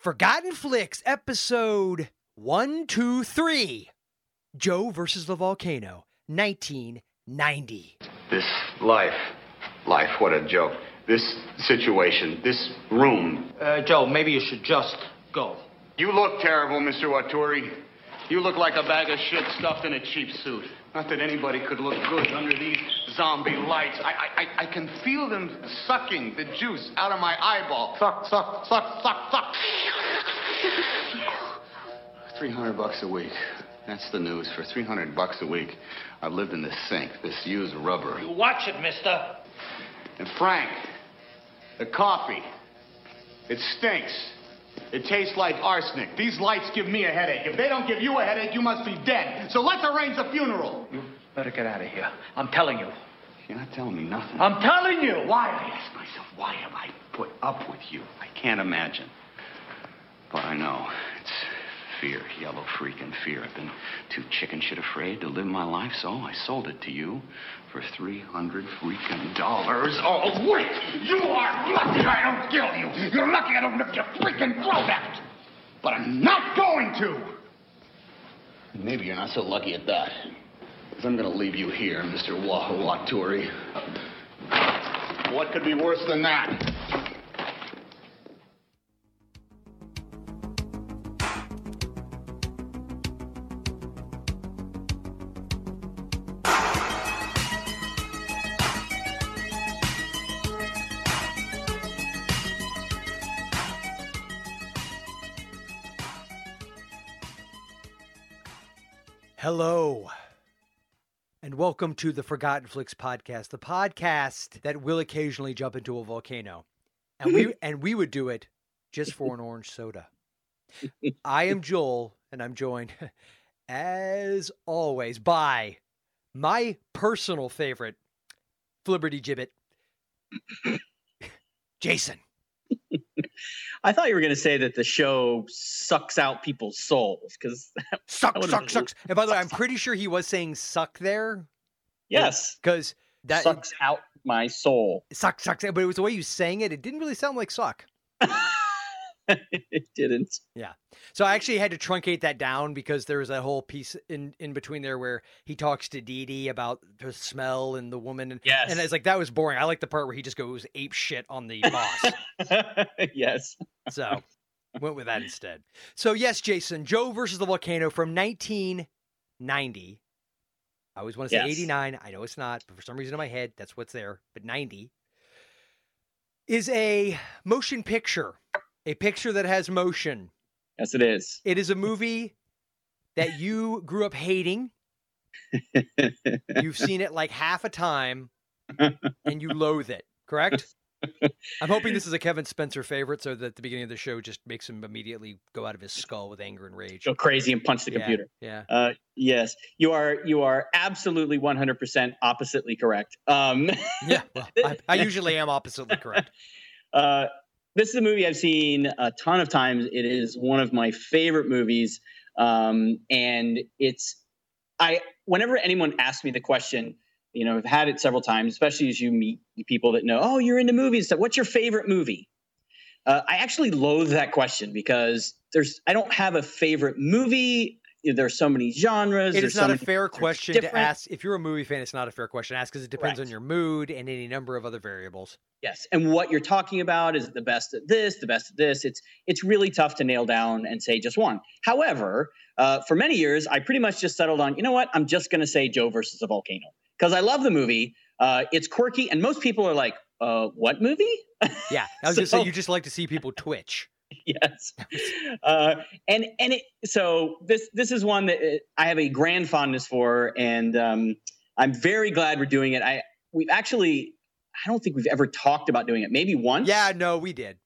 Forgotten Flix, episode one, two, three. Joe versus the volcano, 1990. This life, life, what a joke. This situation, this room. Uh, Joe, maybe you should just go. You look terrible, Mr. Waturi. You look like a bag of shit stuffed in a cheap suit. Not that anybody could look good under these zombie lights. I, I, I- I can feel them sucking the juice out of my eyeball. Suck, suck, suck, suck, suck. 300 bucks a week. That's the news. For 300 bucks a week, I've lived in this sink, this used rubber. You watch it, mister. And Frank, the coffee, it stinks. It tastes like arsenic. These lights give me a headache. If they don't give you a headache, you must be dead. So let's arrange a funeral. You better get out of here. I'm telling you. You're not telling me nothing. I'm telling you. Why? I ask myself, why have I put up with you? I can't imagine. But I know. It's fear, yellow freaking fear. I've been too chicken shit afraid to live my life, so I sold it to you for 300 freaking dollars. Oh, wait! You are lucky I don't kill you! You're lucky I don't rip your freaking throat out! But I'm not going to! Maybe you're not so lucky at that. Because I'm to leave you here, Mr. Wahawaturi. What could be worse than that? Hello, and welcome to the Forgotten Flix podcast, the podcast that will occasionally jump into a volcano, and we and we would do it just for an orange soda. I am Joel, and I'm joined, as always, by my personal favorite Flibberty Gibbet, Jason. I thought you were going to say that the show sucks out people's souls because Suck, suck, been- sucks. And by the way, I'm pretty sure he was saying suck there yes, because that sucks out my soul. suck, sucks. But it was the way you sang it. It didn't really sound like suck. it didn't. Yeah. So I actually had to truncate that down because there was a whole piece in in between there where he talks to Dee Dee about the smell and the woman, and, Yes. and it's like that was boring. I like the part where he just goes ape shit on the boss. yes. so went with that instead. So yes, Jason, Joe versus the volcano from 1990. I always want to say Yes. 89. I know it's not, but for some reason in my head, that's what's there. But 90 is a motion picture, a picture that has motion. Yes, it is. It is a movie that you grew up hating. You've seen it like half a time and you loathe it, correct? I'm hoping this is a Kevin Spencer favorite so that at the beginning of the show just makes him immediately go out of his skull with anger and rage. Go crazy and punch the Yeah, computer. Yeah. Uh, yes, you are. You are absolutely 100% oppositely correct. Um, Yeah. Well, I, I usually am oppositely correct. Uh, this is a movie I've seen a ton of times. It is one of my favorite movies, um, and it's I. Whenever anyone asks me the question, you know, I've had it several times, especially as you meet people that know, oh, you're into movies. What's your favorite movie? Uh, I actually loathe that question because there's I don't have a favorite movie. There's so many genres. It is is so not a fair question to ask. If you're a movie fan, it's not a fair question to ask because it depends on your mood and any number of other variables. Yes, and what you're talking about is the best at this, the best at this. It's it's really tough to nail down and say just one. However, uh, for many years, I pretty much just settled on you know what I'm just going to say Joe versus a volcano because I love the movie. Uh, it's quirky, and most people are like, uh, "What movie?" Yeah. I was going to say, you just like to see people twitch. yes, uh, and and it so this this is one that uh, I have a grand fondness for, and um, I'm very glad we're doing it. I we've actually I don't think we've ever talked about doing it. Maybe once. Yeah, no, we did.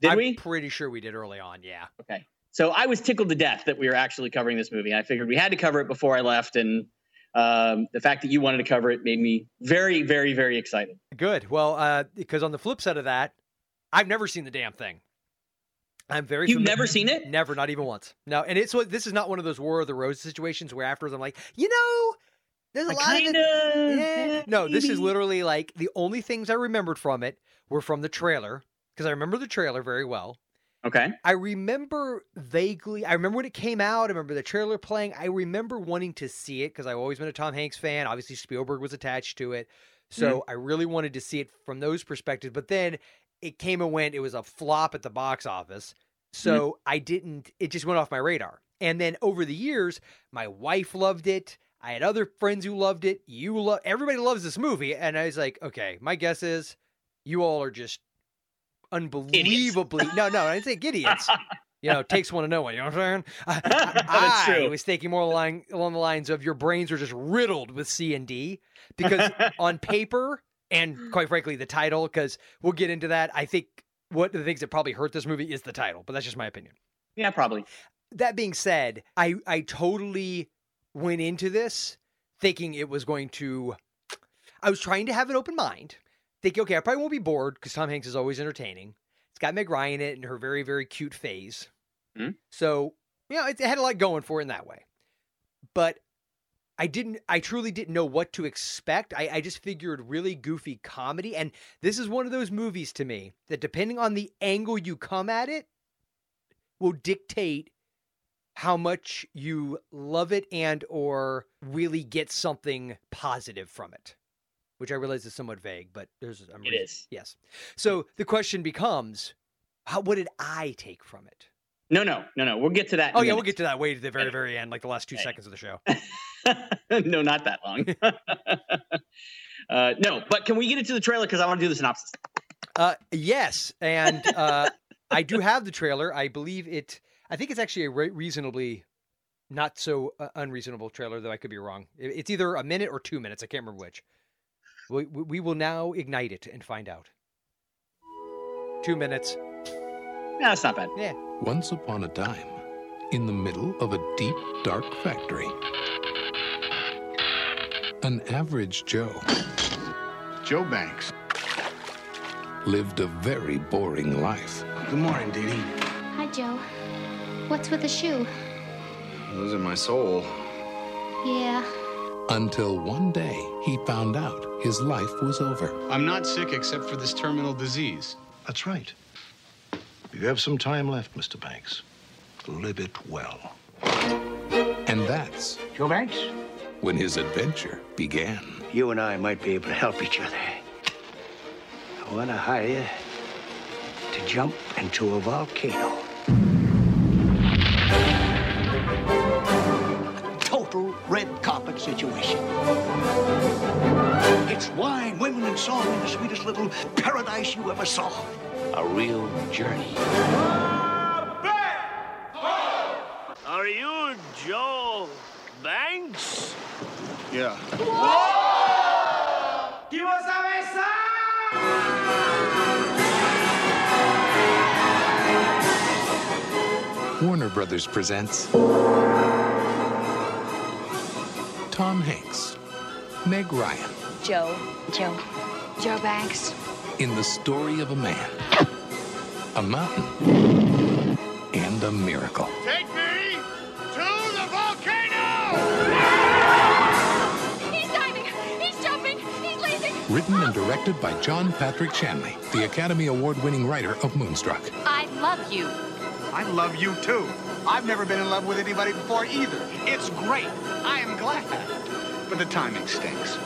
Did I'm we? pretty sure we did early on. Yeah. Okay. So I was tickled to death that we were actually covering this movie. I figured we had to cover it before I left, and um, the fact that you wanted to cover it made me very, very, very excited. Good. Well, uh, because on the flip side of that, I've never seen the damn thing. I'm very. You've fami- never seen it? Never, not even once. No, and it's what this is not one of those War of the Roses situations where afterwards I'm like, you know, there's a I lot of kind it. Eh. of. Yeah. No, this is literally like the only things I remembered from it were from the trailer because I remember the trailer very well, Okay. I remember vaguely. I remember when it came out. I remember the trailer playing. I remember wanting to see it because I've always been a Tom Hanks fan. Obviously, Spielberg was attached to it, so mm. I really wanted to see it from those perspectives. But then it came and went. It was a flop at the box office, so mm-hmm. I didn't. It just went off my radar. And then over the years, my wife loved it. I had other friends who loved it. You love. Everybody loves this movie, and I was like, okay, my guess is you all are just unbelievably. no, no, I didn't say idiots. you know, it takes one to know one. You know what I'm saying? I, That's I true. was thinking more along along the lines of your brains are just riddled with C and D because on paper and quite frankly the title. Because we'll get into that. I think one of the things that probably hurt this movie is the title, but that's just my opinion. Yeah, probably. That being said, I I totally went into this thinking it was going to. I was trying to have an open mind, thinking, okay, I probably won't be bored because Tom Hanks is always entertaining. It's got Meg Ryan in it in her very very cute phase, Hmm. so you know it, it had a lot going for it in that way. But I didn't. I truly didn't know what to expect. I, I just figured really goofy comedy, and this is one of those movies to me that, depending on the angle you come at it, will dictate how much you love it and or really get something positive from it which i realize is somewhat vague but there's I'm It is. yes so the question becomes how what did i take from it No, no, no, no. We'll get to that. oh a yeah we'll get to that way to the very very end like the last two seconds of the show no, not that long. uh, no, but can we get into the trailer? Because I want to do the synopsis. uh yes and uh i do have the trailer. I believe it i think it's actually a re- reasonably not so uh, unreasonable trailer though i could be wrong. It's either a minute or two minutes i can't remember which. We, we we will now ignite it and find out. Two minutes. No, it's not bad. yeah. Once upon a time, in the middle of a deep, dark factory, an average Joe Joe Banks. lived a very boring life. Good morning, Dee Dee. Hi, Joe. What's with the shoe? Losing my soul. Yeah. Until one day, he found out his life was over. I'm not sick except for this terminal disease. That's right. You have some time left, Mr. Banks. Live it well. And that's Joe Banks? When his adventure began. You and I might be able to help each other. I want to hire you to jump into a volcano. Total red carpet situation. It's wine, women, and song in the sweetest little paradise you ever saw. A real journey. Are you Joe Banks? Yeah. Warner Brothers presents Tom Hanks, Meg Ryan, Joe. Joe. Joe Banks. in the story of a man, a mountain, and a miracle. Take me Written and directed by John Patrick Shanley, the Academy Award winning writer of Moonstruck. I love you. I love you too. I've never been in love with anybody before either. It's great. I am glad. But the timing stinks.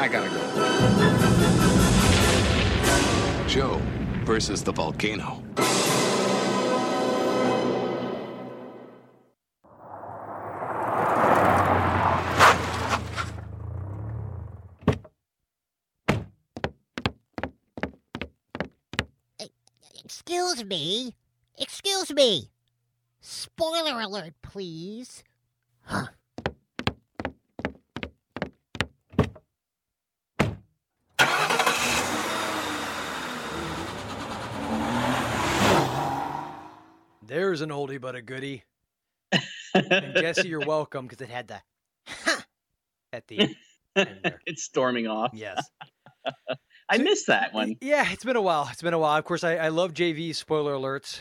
I gotta go. Joe versus the volcano. Excuse me. Excuse me. Spoiler alert, please. Huh. there's an oldie but a goodie and jesse you're welcome because it had the at the end there. it's storming off. yes I missed that one. Yeah, it's been a while. It's been a while. Of course, I, I love JV's spoiler alerts.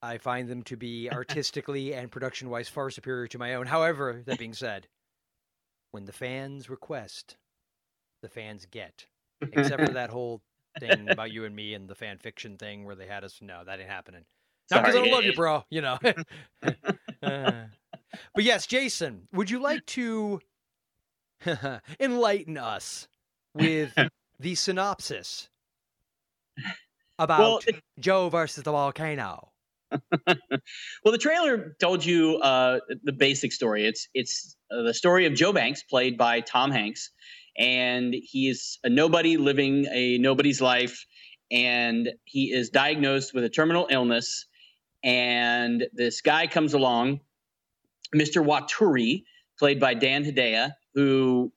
I find them to be artistically and production wise far superior to my own. However, that being said, when the fans request, the fans get. Except for that whole thing about you and me and the fan fiction thing where they had us. No, that ain't happening. Not because I don't love you, bro. You know. Uh, but yes, Jason, would you like to enlighten us with the synopsis about Well, Joe versus the volcano? Well, the trailer told you uh, the basic story. It's it's uh, the story of Joe Banks, played by Tom Hanks, and he is a nobody living a nobody's life, and he is diagnosed with a terminal illness. And this guy comes along, Mr. Waturi, played by Dan Hedaya, who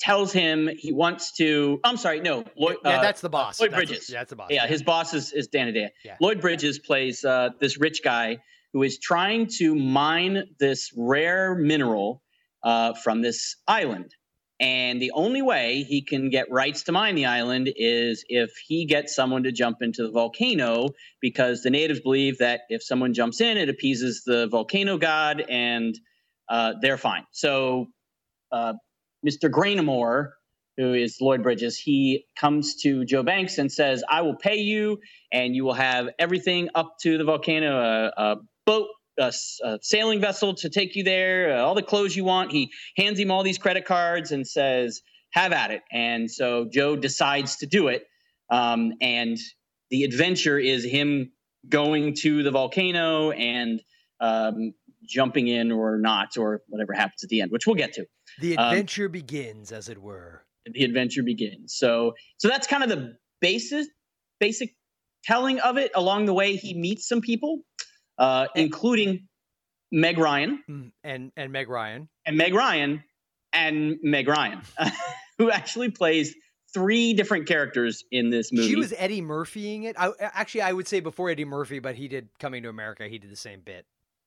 tells him he wants to. I'm sorry, no, Lloyd, yeah, uh, that's the boss. Lloyd That's Bridges. that's the boss. Yeah, his boss is, is Dan Hedaya. Yeah. Lloyd Bridges plays uh, this rich guy who is trying to mine this rare mineral uh, from this island. And the only way he can get rights to mine the island is if he gets someone to jump into the volcano, because the natives believe that if someone jumps in, it appeases the volcano god and uh, they're fine. So uh, Mr. Graynamore, who is Lloyd Bridges, he comes to Joe Banks and says, I will pay you and you will have everything up to the volcano a, a boat, a sailing vessel to take you there, uh, all the clothes you want. He hands him all these credit cards and says, Have at it. And so Joe decides to do it. Um, and the adventure is him going to the volcano and um, jumping in or not, or whatever happens at the end, which we'll get to The Um, adventure begins, as it were. the adventure begins. So so that's kind of the basis basic telling of it. Along the way, he meets some people, uh, including Meg Ryan Mm, And and Meg Ryan. and Meg Ryan and Meg Ryan, who actually plays three different characters in this movie. She was Eddie Murphying it. I, actually, I would say before Eddie Murphy, but he did Coming to America. He did the same bit.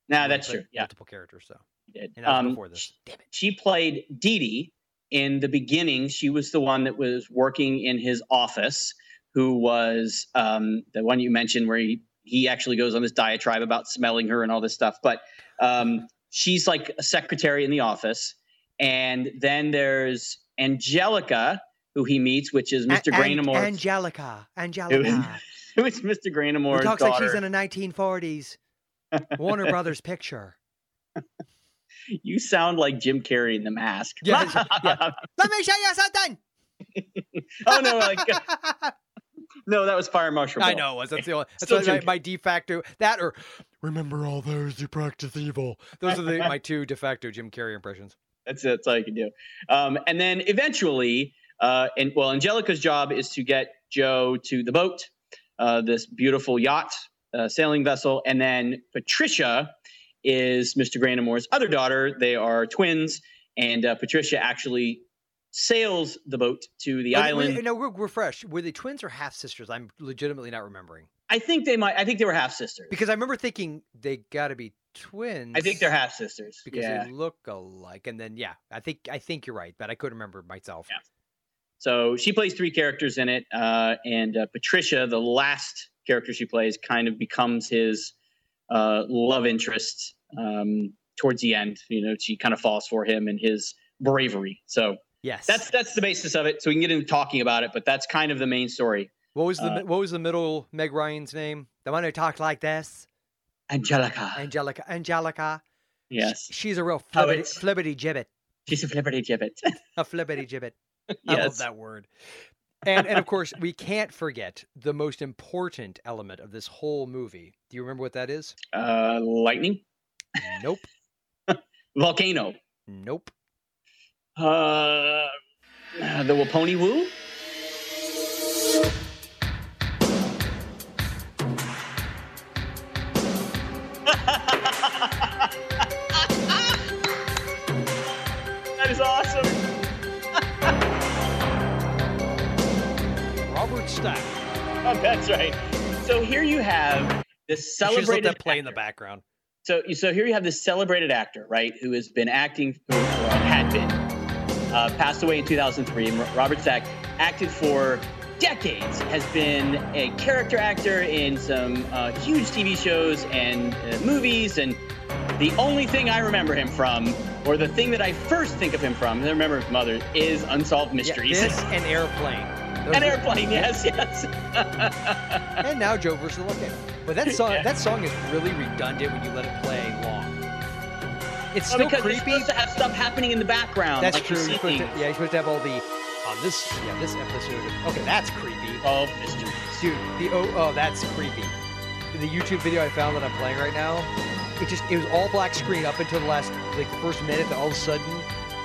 nah, that's true. Yeah, Multiple characters. So did. and that was Um, before this. she played Dee Dee in the beginning. She was the one that was working in his office, who was um, the one you mentioned, where he, he actually goes on this diatribe about smelling her and all this stuff. But um, she's like a secretary in the office. And then there's Angelica, who he meets, which is Mr. An- Graynamore, Angelica. Angelica. who is Mr. Who Graynamore's talks daughter. like she's in a 1940s Warner Brothers picture. you sound like Jim Carrey in The Mask. Yeah, yeah. Let me show you something. oh no, like no, that was Fire Marshal. I know it was. That's the only, that's what my, my de facto that or remember all those who practice evil. Those are the, my two de facto Jim Carrey impressions. That's that's all you can do. Um, and then eventually, uh, and well, Angelica's job is to get Joe to the boat, uh, this beautiful yacht, uh, sailing vessel, and then Patricia is Mr. Graynamore's other daughter. They are twins, and uh, Patricia actually sails the boat to the island. Were, no, we're, we're fresh. Were they twins or half sisters? I'm legitimately not remembering I think they might. I think they were half sisters. because I remember thinking they got to be twins. I think they're half sisters. because yeah. they look alike. And then yeah, I think I think you're right, but I couldn't remember myself. Yeah. So she plays three characters in it, uh, and uh, Patricia, the last character she plays, kind of becomes his uh, love interest um, towards the end. You know, she kind of falls for him and his bravery. So Yes. that's that's the basis of it. So we can get into talking about it, but that's kind of the main story. what was the uh, what was the middle Meg Ryan's name? The one who talked like this. Angelica. Angelica. Angelica. Yes, Sh- She's a real Oh, flibbity, flibbity gibbet. she's a flipperty gibbet. A flibbity gibbet. I love that word. And and of course we can't forget the most important element of this whole movie. Do you remember what that is? Uh, lightning, Nope. volcano, Nope. uh, the Waponi Woo. Oh, that's right. So here you have this You should just let celebrated that play in the background. So, so here you have this celebrated actor, right, who has been acting, who had been, uh, passed away in 2003. Robert Stack acted for decades, has been a character actor in some uh, huge TV shows and uh, movies. And the only thing I remember him from, or the thing that I first think of him from, and I remember him from others, is Unsolved Yeah, Mysteries. this and airplane. An airplane, yes, yes. And now Joe versus the. But that song, that song is really redundant when you let it play long. It's still because creepy. it's supposed to have stuff happening in the background. That's like true. you're You're to, yeah, you're supposed to have all the on this. Yeah, this episode. of- Okay, that's creepy. Oh, Mr. Dude, the oh oh that's creepy. The YouTube video I found that I'm playing right now, it just it was all black screen up until the last like the first minute. Then all of a sudden,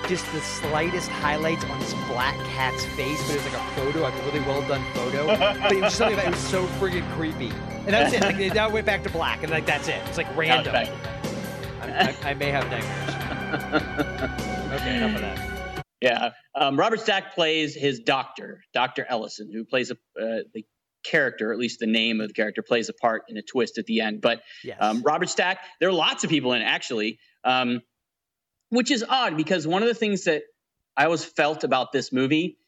just the slightest highlights on this black cat's face, but it was like a photo, like a really well done photo. but it was something about it was so friggin' creepy. And that's it. Like, now it went back to black, and like that's it. It's like random. I, I, I may have nightmares. okay, enough of that. Yeah. Um, Robert Stack plays his doctor, Dr. Ellison, who plays a, uh, the character, at least the name of the character, plays a part in a twist at the end. But Yes. um, Robert Stack, there are lots of people in it, actually, um, which is odd because one of the things that I always felt about this movie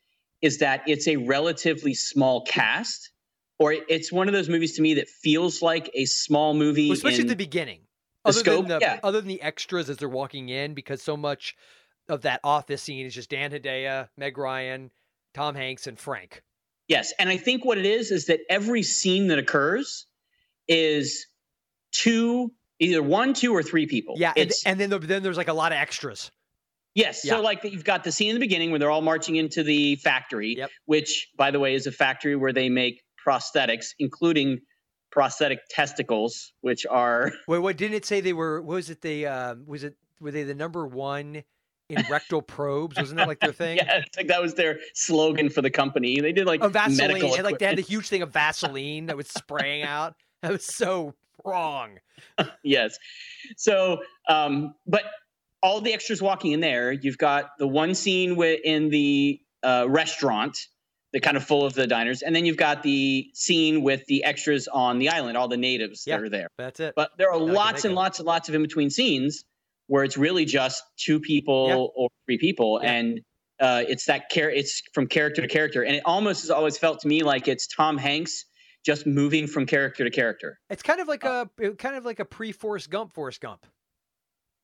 is that it's a relatively small cast, or it's one of those movies to me that feels like a small movie. Well, especially in- at the beginning. the other scope, than the yeah. other than the extras as they're walking in, because so much of that office scene is just Dan Hedaya, Meg Ryan, Tom Hanks, and Frank. Yes, and I think what it is is that every scene that occurs is two, either one, two, or three people. Yeah, and, and then then there's like a lot of extras. yes. yeah. So like you've got the scene in the beginning where they're all marching into the factory, Yep. which by the way is a factory where they make prosthetics, including prosthetic testicles, which are Wait, what didn't it say they were? What was it? They um, was it were they the number one in rectal probes? Wasn't that like their thing? yeah, like that was their slogan for the company. They did like Oh, Vaseline. medical And, like they had the equipment. huge thing of Vaseline that was spraying out. That was so wrong. yes. So, um, but all the extras walking in there, you've got the one scene with, in the uh, restaurant, the kind of full of the diners, and then you've got the scene with the extras on the island, all the natives Yeah. that are there. That's it. But there are lots and of. lots and lots of in between scenes where it's really just two people Yeah. or three people, Yeah. and uh, it's that care. It's from character to character, and it almost has always felt to me like it's Tom Hanks just moving from character to character. It's kind of like uh, a kind of like a pre Forrest Gump Forrest Gump.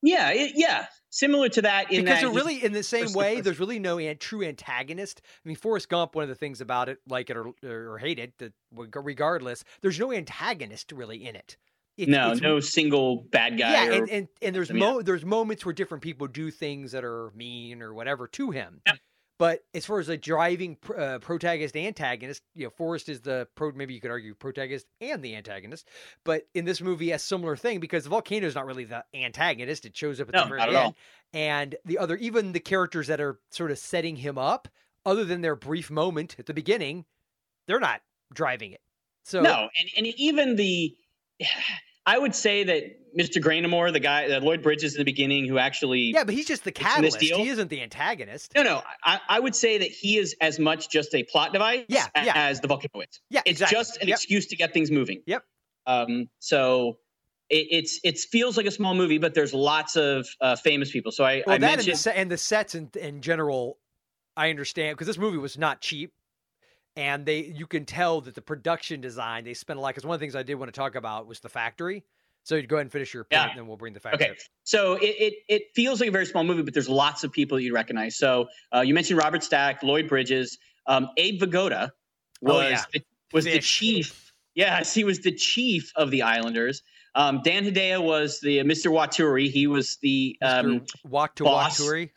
Yeah, it, yeah, similar to that. In because that really in the same way. There's really no an- true antagonist. I mean, Forrest Gump. One of the things about it, like it or, or hate it, that regardless, there's no antagonist really in it. It's- no, it's- no single bad guy. Yeah, or, and, and and there's I mean, mo- there's moments where different people do things that are mean or whatever to him. But as far as a driving uh, protagonist antagonist, you know, Forrest is the pro. Maybe you could argue protagonist and the antagonist. But in this movie, a similar thing because the volcano is not really the antagonist. It shows up at No, the very not at end, all. and the other, even the characters that are sort of setting him up, other than their brief moment at the beginning, they're not driving it. So no, and and even the, I would say that Mr. Graynamore, the guy, that Lloyd Bridges in the beginning, who actually yeah, but he's just the It's in this catalyst. He isn't the antagonist. No, no. I, I would say that he is as much just a plot device Yeah, a- yeah. as the volcano is. Yeah, It's exactly. just an Yep. excuse to get things moving. Yep. Um, so it, it's it feels like a small movie, but there's lots of uh, famous people. So I, Well, I that and the, mentioned and the sets in, in general, I understand because this movie was not cheap, and they you can tell that the production design they spent a lot. Because one of the things I did want to talk about was the factory. So you go ahead and finish your point, Yeah. and then we'll bring the factory. Okay, so it, it it feels like a very small movie, but there's lots of people you recognize. So uh, you mentioned Robert Stack, Lloyd Bridges, um, Abe Vigoda was Oh, yeah. the, was the chief. Yes, he was the chief of the Islanders. Um, Dan Hedaya was the Mr. Waturi. He was the um, Walk to. Waturi.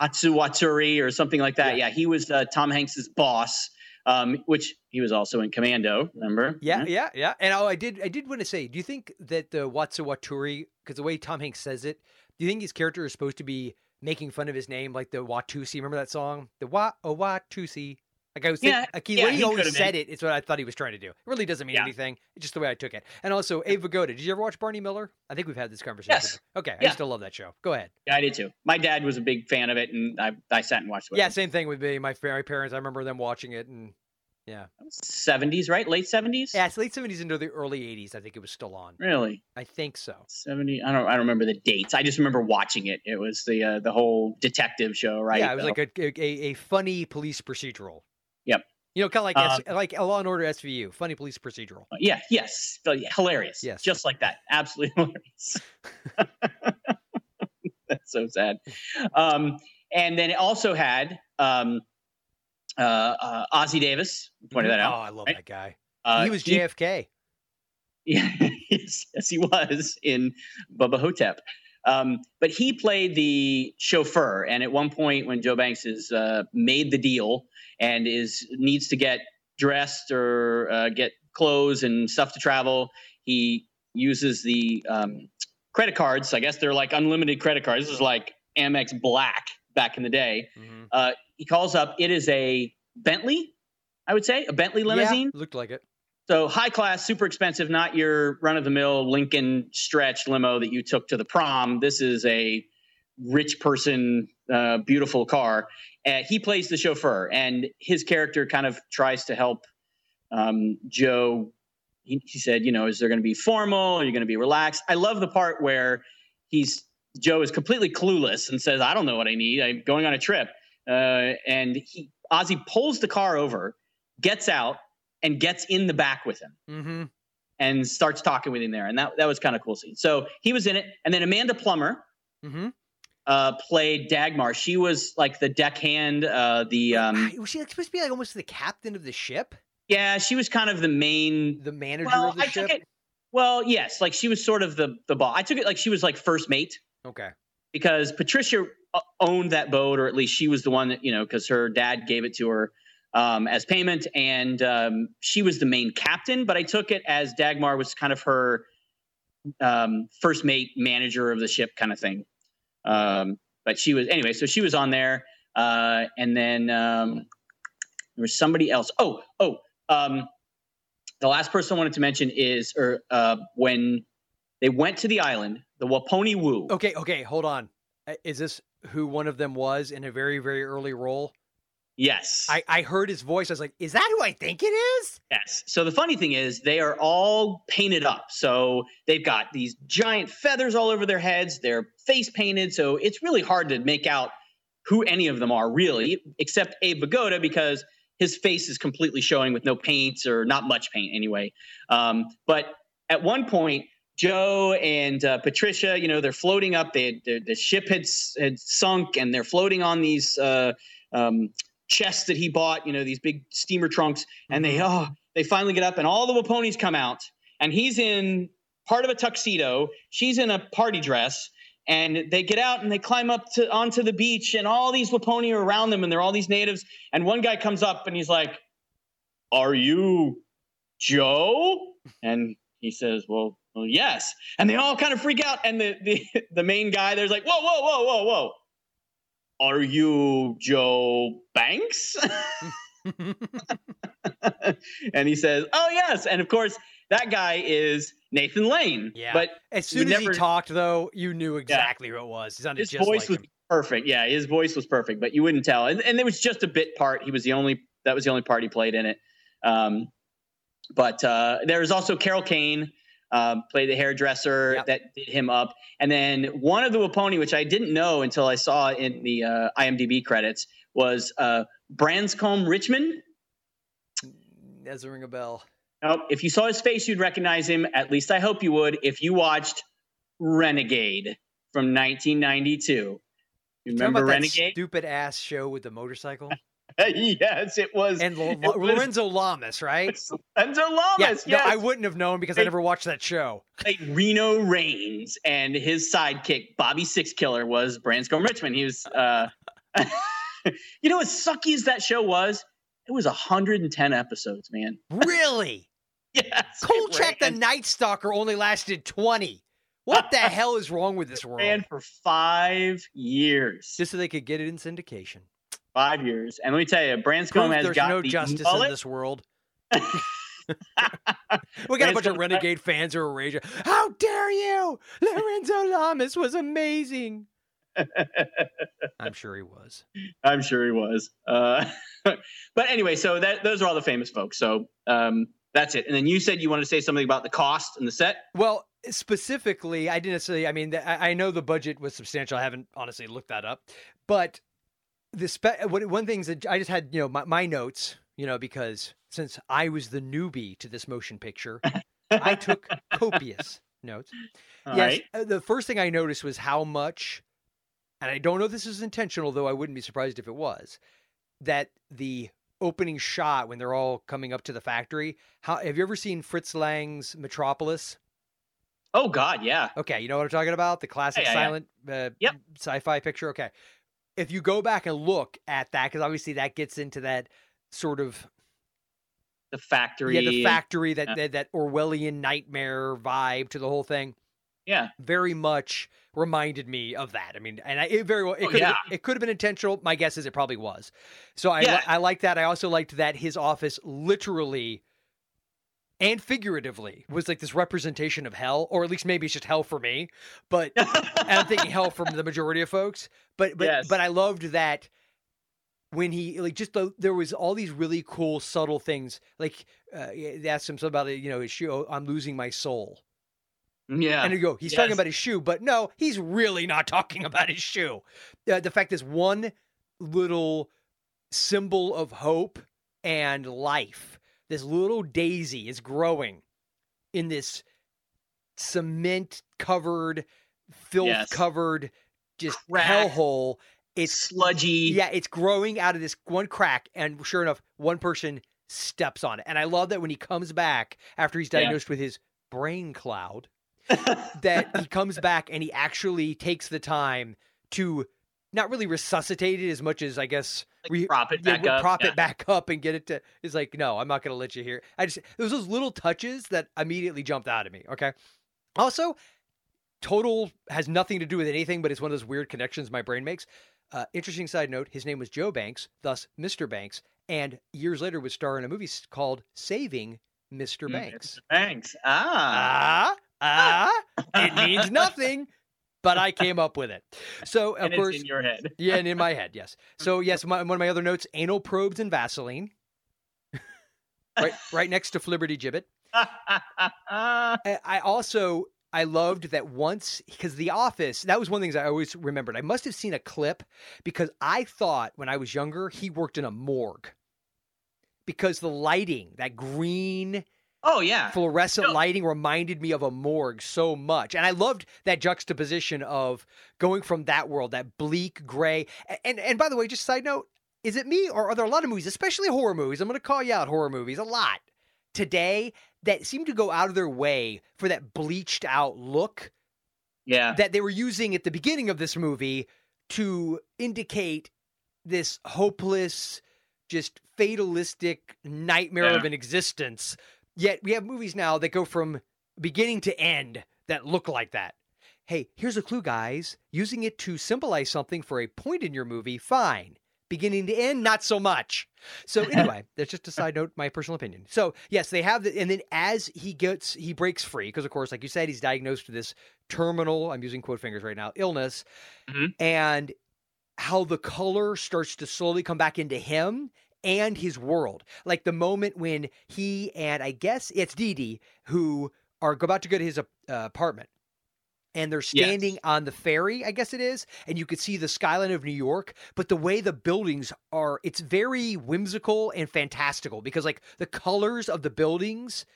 Atsu Waturi or something like that. Yeah, he was uh, Tom Hanks's boss, um, which he was also in Commando. Remember? Yeah, yeah, yeah. And oh, I did, I did want to say, do you think that the Watsawaturi, because the way Tom Hanks says it, do you think his character is supposed to be making fun of his name, like the Watusi? Remember that song, the Wa oh Watusi? Like I was thinking, Yeah, like he, yeah, when he, he always said been. it, it's what I thought he was trying to do. It really doesn't mean Yeah. anything. It's just the way I took it. And also, Abe Vigoda. Did you ever watch Barney Miller? I think we've had this conversation. Yes. Okay, Yeah. I Yeah. still love that show. Go ahead. Yeah, I did too. My dad was a big fan of it, and I, I sat and watched it. Yeah, him. same thing with me. My, fa- my parents. I remember them watching it, and yeah, 70s, right? Late 70s. yeah, it's late seventies into the early eighties. I think it was still on. Really? I think so. 70 I don't I don't remember the dates. I just remember watching it. It was the uh, the whole detective show, right? Yeah, it was like a, a a funny police procedural. You know, kind of like Uh, S, like a Law and Order SVU, funny police procedural. yeah, yes. Yeah, hilarious. Yes. Just like that. Absolutely hilarious. That's so sad. Um, and then it also had um, uh, uh, Ossie Davis. Pointed that out. Oh. I love right? that guy. Uh, he was he- JFK. Yeah, yes, yes, he was in Bubba Ho-Tep. Um, but he played the chauffeur, and at one point, when Joe Banks has uh, made the deal and is needs to get dressed or uh, get clothes and stuff to travel, he uses the um, credit cards. I guess they're like unlimited credit cards. This is like Amex Black back in the day. Mm-hmm. Uh, he calls up. It is a Bentley, I would say, a Bentley limousine. Yeah, looked like it. So high class, super expensive, not your run of the mill Lincoln stretch limo that you took to the prom. This is a rich person, uh, beautiful car. Uh, he plays the chauffeur, and his character kind of tries to help um, Joe. He, he said, you know, is there going to be formal? Are you going to be relaxed? I love the part where he's Joe is completely clueless and says, I don't know what I need. I'm going on a trip. Uh, and he Ossie pulls the car over, gets out, and gets in the back with him Mm-hmm. and starts talking with him there. And that, that was kind of cool scene. So he was in it. And then Amanda Plummer Mm-hmm. uh, played Dagmar. She was like the deckhand, uh, the um, Was she like, supposed to be like almost the captain of the ship? yeah, she was kind of the main The manager well, of the I ship? took it well, yes, like she was sort of the the boss. I took it like she was like first mate Okay. because Patricia owned that boat, or at least she was the one that you know, because her dad gave it to her um, as payment, and um, she was the main captain. But I took it as Dagmar was kind of her um, first mate, manager of the ship, kind of thing. Um, but she was anyway, so she was on there, uh, and then um, there was somebody else. Oh, oh, um, the last person I wanted to mention is, or uh, when they went to the island, the Waponi Woo. Okay, okay, hold on. Uh, Is this who one of them was in a very, very early role? Yes. I, I heard his voice. I was like, is that who I think it is? Yes. So the funny thing is, they are all painted up. So they've got these giant feathers all over their heads. They're face painted. So it's really hard to make out who any of them are, really, except Abe Vigoda, because his face is completely showing with no paint or not much paint anyway. Um, but at one point, Joe and uh, Patricia, you know, they're floating up. They the ship had had sunk, and they're floating on these uh, um, chests that he bought. You know, these big steamer trunks, and they mm-hmm. oh, they finally get up, and all the Waponies come out, and he's in part of a tuxedo. She's in a party dress. And they get out and they climb up to onto the beach, and all these Waponi are around them, and they're all these natives. And one guy comes up and he's like, "Are you Joe?" And he says, "Well, well, yes." And they all kind of freak out. And the the the main guy there's like, "Whoa, whoa, whoa, whoa, whoa! Are you Joe Banks?" and he says, "Oh yes." And of course, that guy is Nathan Lane. Yeah. But As you soon as never- he talked, though, you knew exactly who it was. He sounded his just voice like was him. perfect. Yeah, his voice was perfect, but you wouldn't tell. And, and there was just a bit part. He was the only that was the only part he played in it. Um, but uh, there was also Carol Kane, um, played the hairdresser that did him up, and then one of the Waponi, which I didn't know until I saw in the uh, IMDb credits, was uh, Branscombe Richmond. Doesn't ring a bell. Now, if you saw his face, you'd recognize him. At least I hope you would. If you watched Renegade from 1992, you remember Renegade? stupid ass show with the motorcycle? yes, it was. And Lo- it Lo- was Lorenzo Lamas, right? Lorenzo Lamas. Yeah, yes. no, I wouldn't have known because I never watched that show. Like Reno Raines and his sidekick Bobby Sixkiller was Branscombe Richmond. He was. Uh, you know, as sucky as that show was, it was 110 episodes, man. Really? yes. Kolchak the Night Stalker only lasted 20. What the hell is wrong with this world? Ran for five years. Just so they could get it in syndication. Five years, and let me tell you, Branscombe has there's got no the justice mullet. in this world. we got a bunch of renegade fans who are raging. How dare you? Lorenzo Lamas was amazing. I'm sure he was. I'm sure he was. Uh, but anyway, so that those are all the famous folks. So um, that's it. And then you said you wanted to say something about the cost and the set. Well, specifically, I didn't necessarily. I mean, I, I know the budget was substantial. I haven't honestly looked that up, but the spe- one things that I just had, you know, my, my notes, you know, because since I was the newbie to this motion picture, I took copious notes. All yes, right. uh, the first thing I noticed was how much, and I don't know if this is intentional, though I wouldn't be surprised if it was, that the opening shot when they're all coming up to the factory. How have you ever seen Fritz Lang's Metropolis? Oh God, yeah. Okay, you know what I'm talking about? The classic Yeah, yeah, yeah. silent uh, Yep. sci-fi picture. Okay, if you go back and look at that, because obviously that gets into that sort of The factory. yeah, the factory that yeah. that, that Orwellian nightmare vibe to the whole thing. Yeah. very much reminded me of that. I mean, and I, it very well it Oh, could yeah. it could have been intentional. My guess is it probably was. So I Yeah. li- I like that. I also liked that his office literally and figuratively was like this representation of hell, or at least maybe it's just hell for me. But I'm thinking hell from the majority of folks. But but Yes. but I loved that when he like just the, there was all these really cool subtle things like uh, they asked him something about you know his shoe oh, i'm losing my soul Yeah. and you go, he's talking about his shoe, but no, he's really not talking about his shoe. Uh, the fact is, one little symbol of hope and life, this little daisy is growing in this cement covered, filth Yes. covered, just Crack. hellhole. It's sludgy. yeah, it's growing out of this one crack, and sure enough, one person steps on it. And I love that when he comes back after he's Yeah. diagnosed with his brain cloud, that he comes back and he actually takes the time to not really resuscitate it as much as I guess re- prop it back re- up, prop yeah. it back up and get it to. It's like no, I'm not going to let you here. I just there's those little touches that immediately jumped out at me. Okay, also. Total has nothing to do with anything, but it's one of those weird connections my brain makes. Uh, interesting side note: his name was Joe Banks, thus Mr. Banks, and years later would star in a movie called Saving Mr. Banks. Thanks. Ah. Ah, ah, it means nothing, but I came up with it. So of and course, in your head. yeah, and in my head, yes. So yes, my, one of my other notes: anal probes and Vaseline, right, right next to Flibberty Gibbet. I I also I loved that once because The Office that was one of the things I always remembered. I must have seen a clip because I thought when I was younger he worked in a morgue because the lighting, that green Oh yeah. fluorescent lighting reminded me of a morgue so much. And I loved that juxtaposition of going from that world, that bleak gray. A- And and by the way, just side note, is it me or are there a lot of movies, especially horror movies? I'm going to call you out horror movies a lot today that seem to go out of their way for that bleached out look Yeah. that they were using at the beginning of this movie to indicate this hopeless, just fatalistic nightmare of an existence. Yet we have movies now that go from beginning to end that look like that. Hey, here's a clue, guys. Using it to symbolize something for a point in your movie, fine. Beginning to end, not so much. So anyway, that's just a side note, my personal opinion. So yes, they have the, and then as he gets, he breaks free because of course, like you said, he's diagnosed with this terminal. I'm using quote fingers right now, illness, mm-hmm. and how the color starts to slowly come back into him and his world. Like the moment when he and I guess it's Dee Dee who are about to go to his uh, apartment and they're standing on the ferry, I guess it is, and you could see the skyline of New York. But the way the buildings are, it's very whimsical and fantastical because, like, the colors of the buildings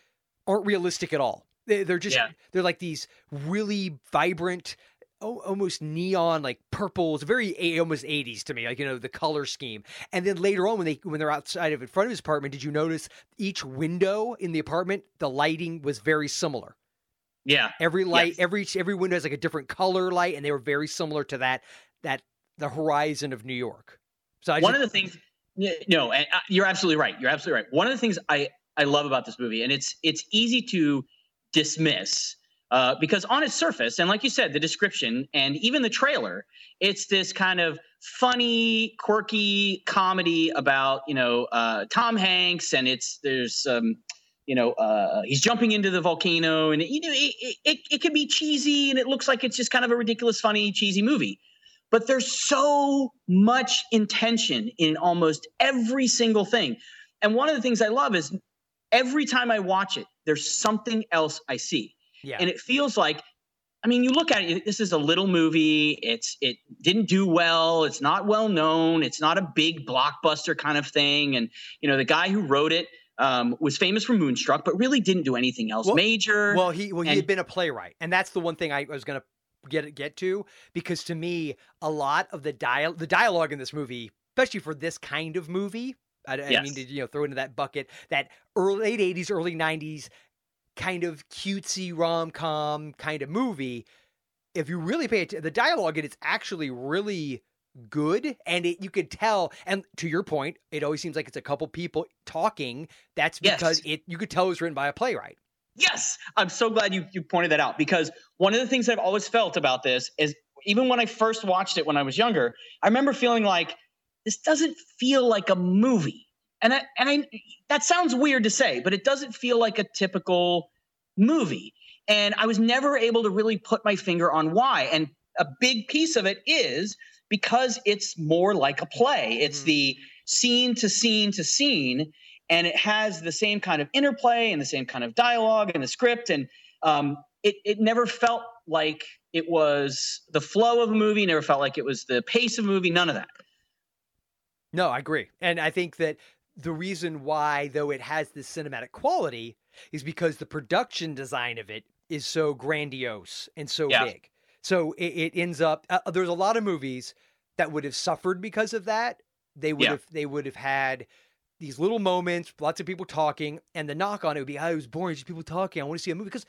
aren't realistic at all. They, they're just, Yeah. they're like these really vibrant, almost neon, like purples, very almost 80s to me, like, you know, the color scheme. And then later on, when they when they're outside of in front of his apartment, did you notice each window in the apartment, the lighting was very similar. Yeah. Every light, Yes. every every window has like a different color light, and they were very similar to that that the horizon of New York. So I one just, of the things no and, uh, you're absolutely right you're absolutely right one of the things i i love about this movie and it's it's easy to dismiss uh, because on its surface and like you said the description and even the trailer it's this kind of funny quirky comedy about you know uh, tom hanks and it's there's um you know uh, he's jumping into the volcano and you know it, it, it, it can be cheesy and it looks like it's just kind of a ridiculous funny cheesy movie but there's so much intention in almost every single thing. And one of the things I love is every time I watch it, there's something else I see. Yeah, And it feels like, I mean, you look at it, this is a little movie. It's it didn't do well. It's not well known. It's not a big blockbuster kind of thing. And you know, the guy who wrote it um, was famous for Moonstruck, but really didn't do anything else Well- major. well, he well he and- had been a playwright, and that's the one thing I was gonna get get to because to me, a lot of the dial the dialogue in this movie, especially for this kind of movie, I, I Yes. mean to you know throw into that bucket that early late '80s, early '90s kind of cutesy rom com kind of movie. If you really pay attention, the dialogue in it's actually really good, and it, you could tell. And to your point, it always seems like it's a couple people talking. That's Yes. because it you could tell it was written by a playwright. Yes, I'm so glad you you pointed that out because one of the things I've always felt about this is even when I first watched it when I was younger, I remember feeling like this doesn't feel like a movie. And I, and I that sounds weird to say, but it doesn't feel like a typical movie. And I was never able to really put my finger on why. And a big piece of it is because it's more like a play. It's the scene to scene to scene and it has the same kind of interplay and the same kind of dialogue and the script and um, it, it never felt like it was the flow of a movie never felt like it was the pace of a movie none of that No, I agree. And I think that the reason why, though it has this cinematic quality, is because the production design of it is so grandiose and so Yeah. big. So it, it ends up. Uh, there's a lot of movies that would have suffered because of that. They would Yeah. have. They would have had these little moments, lots of people talking, and the knock on it would be, "Oh, it was boring. Just people talking. I want to see a movie because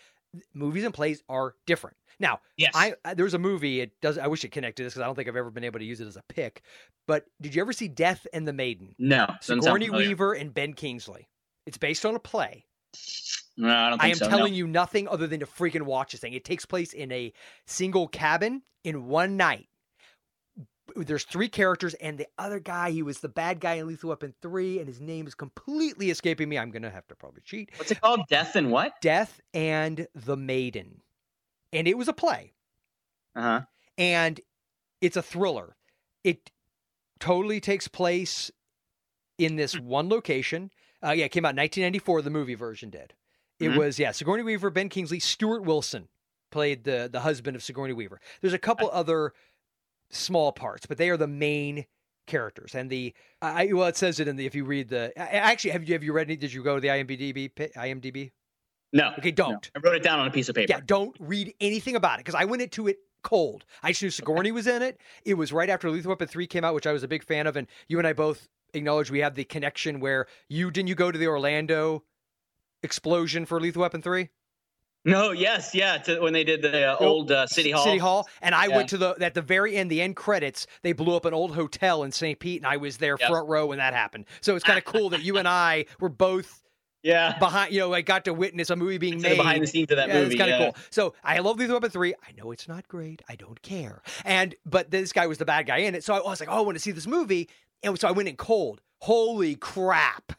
movies and plays are different." Now, Yes. I, I there's a movie. It does. I wish it connected this because I don't think I've ever been able to use it as a pick. But did you ever see Death and the Maiden? no Sigourney. Weaver and Ben Kingsley. It's based on a play. no i don't think I am so, no. telling you nothing other than to freaking watch this thing. It takes place in a single cabin in one night. There's three characters, and the other guy, he was the bad guy in Lethal Weapon 3, and his name is completely escaping me. I'm going to have to probably cheat. what's it called death and what Death and the Maiden. And it was a play. uh-huh and it's a thriller. It totally takes place in this Hmm. one location. Uh, yeah, it came out in 1994. The movie version did. It Mhm. was yeah, Sigourney Weaver, Ben Kingsley, Stuart Wilson played the the husband of Sigourney Weaver. There's a couple other small parts, but they are the main characters. And the I well, it says it in the if you read the actually have you have you read any? Did you go to the IMDb? IMDb? no Okay, don't. i wrote it down on a piece of paper Yeah, don't read anything about it because I went into it cold. I just knew Sigourney was in it. It was right after Lethal Weapon 3 came out, which I was a big fan of. And you and I both acknowledge we have the connection where you didn't you go to the Orlando explosion for Lethal Weapon 3? No yes yeah to, when they did the uh, old uh, city hall City Hall. And I Yeah. went to the, at the very end, the end credits, they blew up an old hotel in St. Pete, and I was there Yep. front row when that happened. So it's kind of cool that you and I were both yeah behind, you know, I got to witness a movie being made. of behind the scenes of that yeah, movie It's kind of yeah. cool. So I love Lethal Weapon 3. I know it's not great. I don't care. And but this guy was the bad guy in it. So I was like, oh, I want to see this movie. And so I went in cold. Holy crap.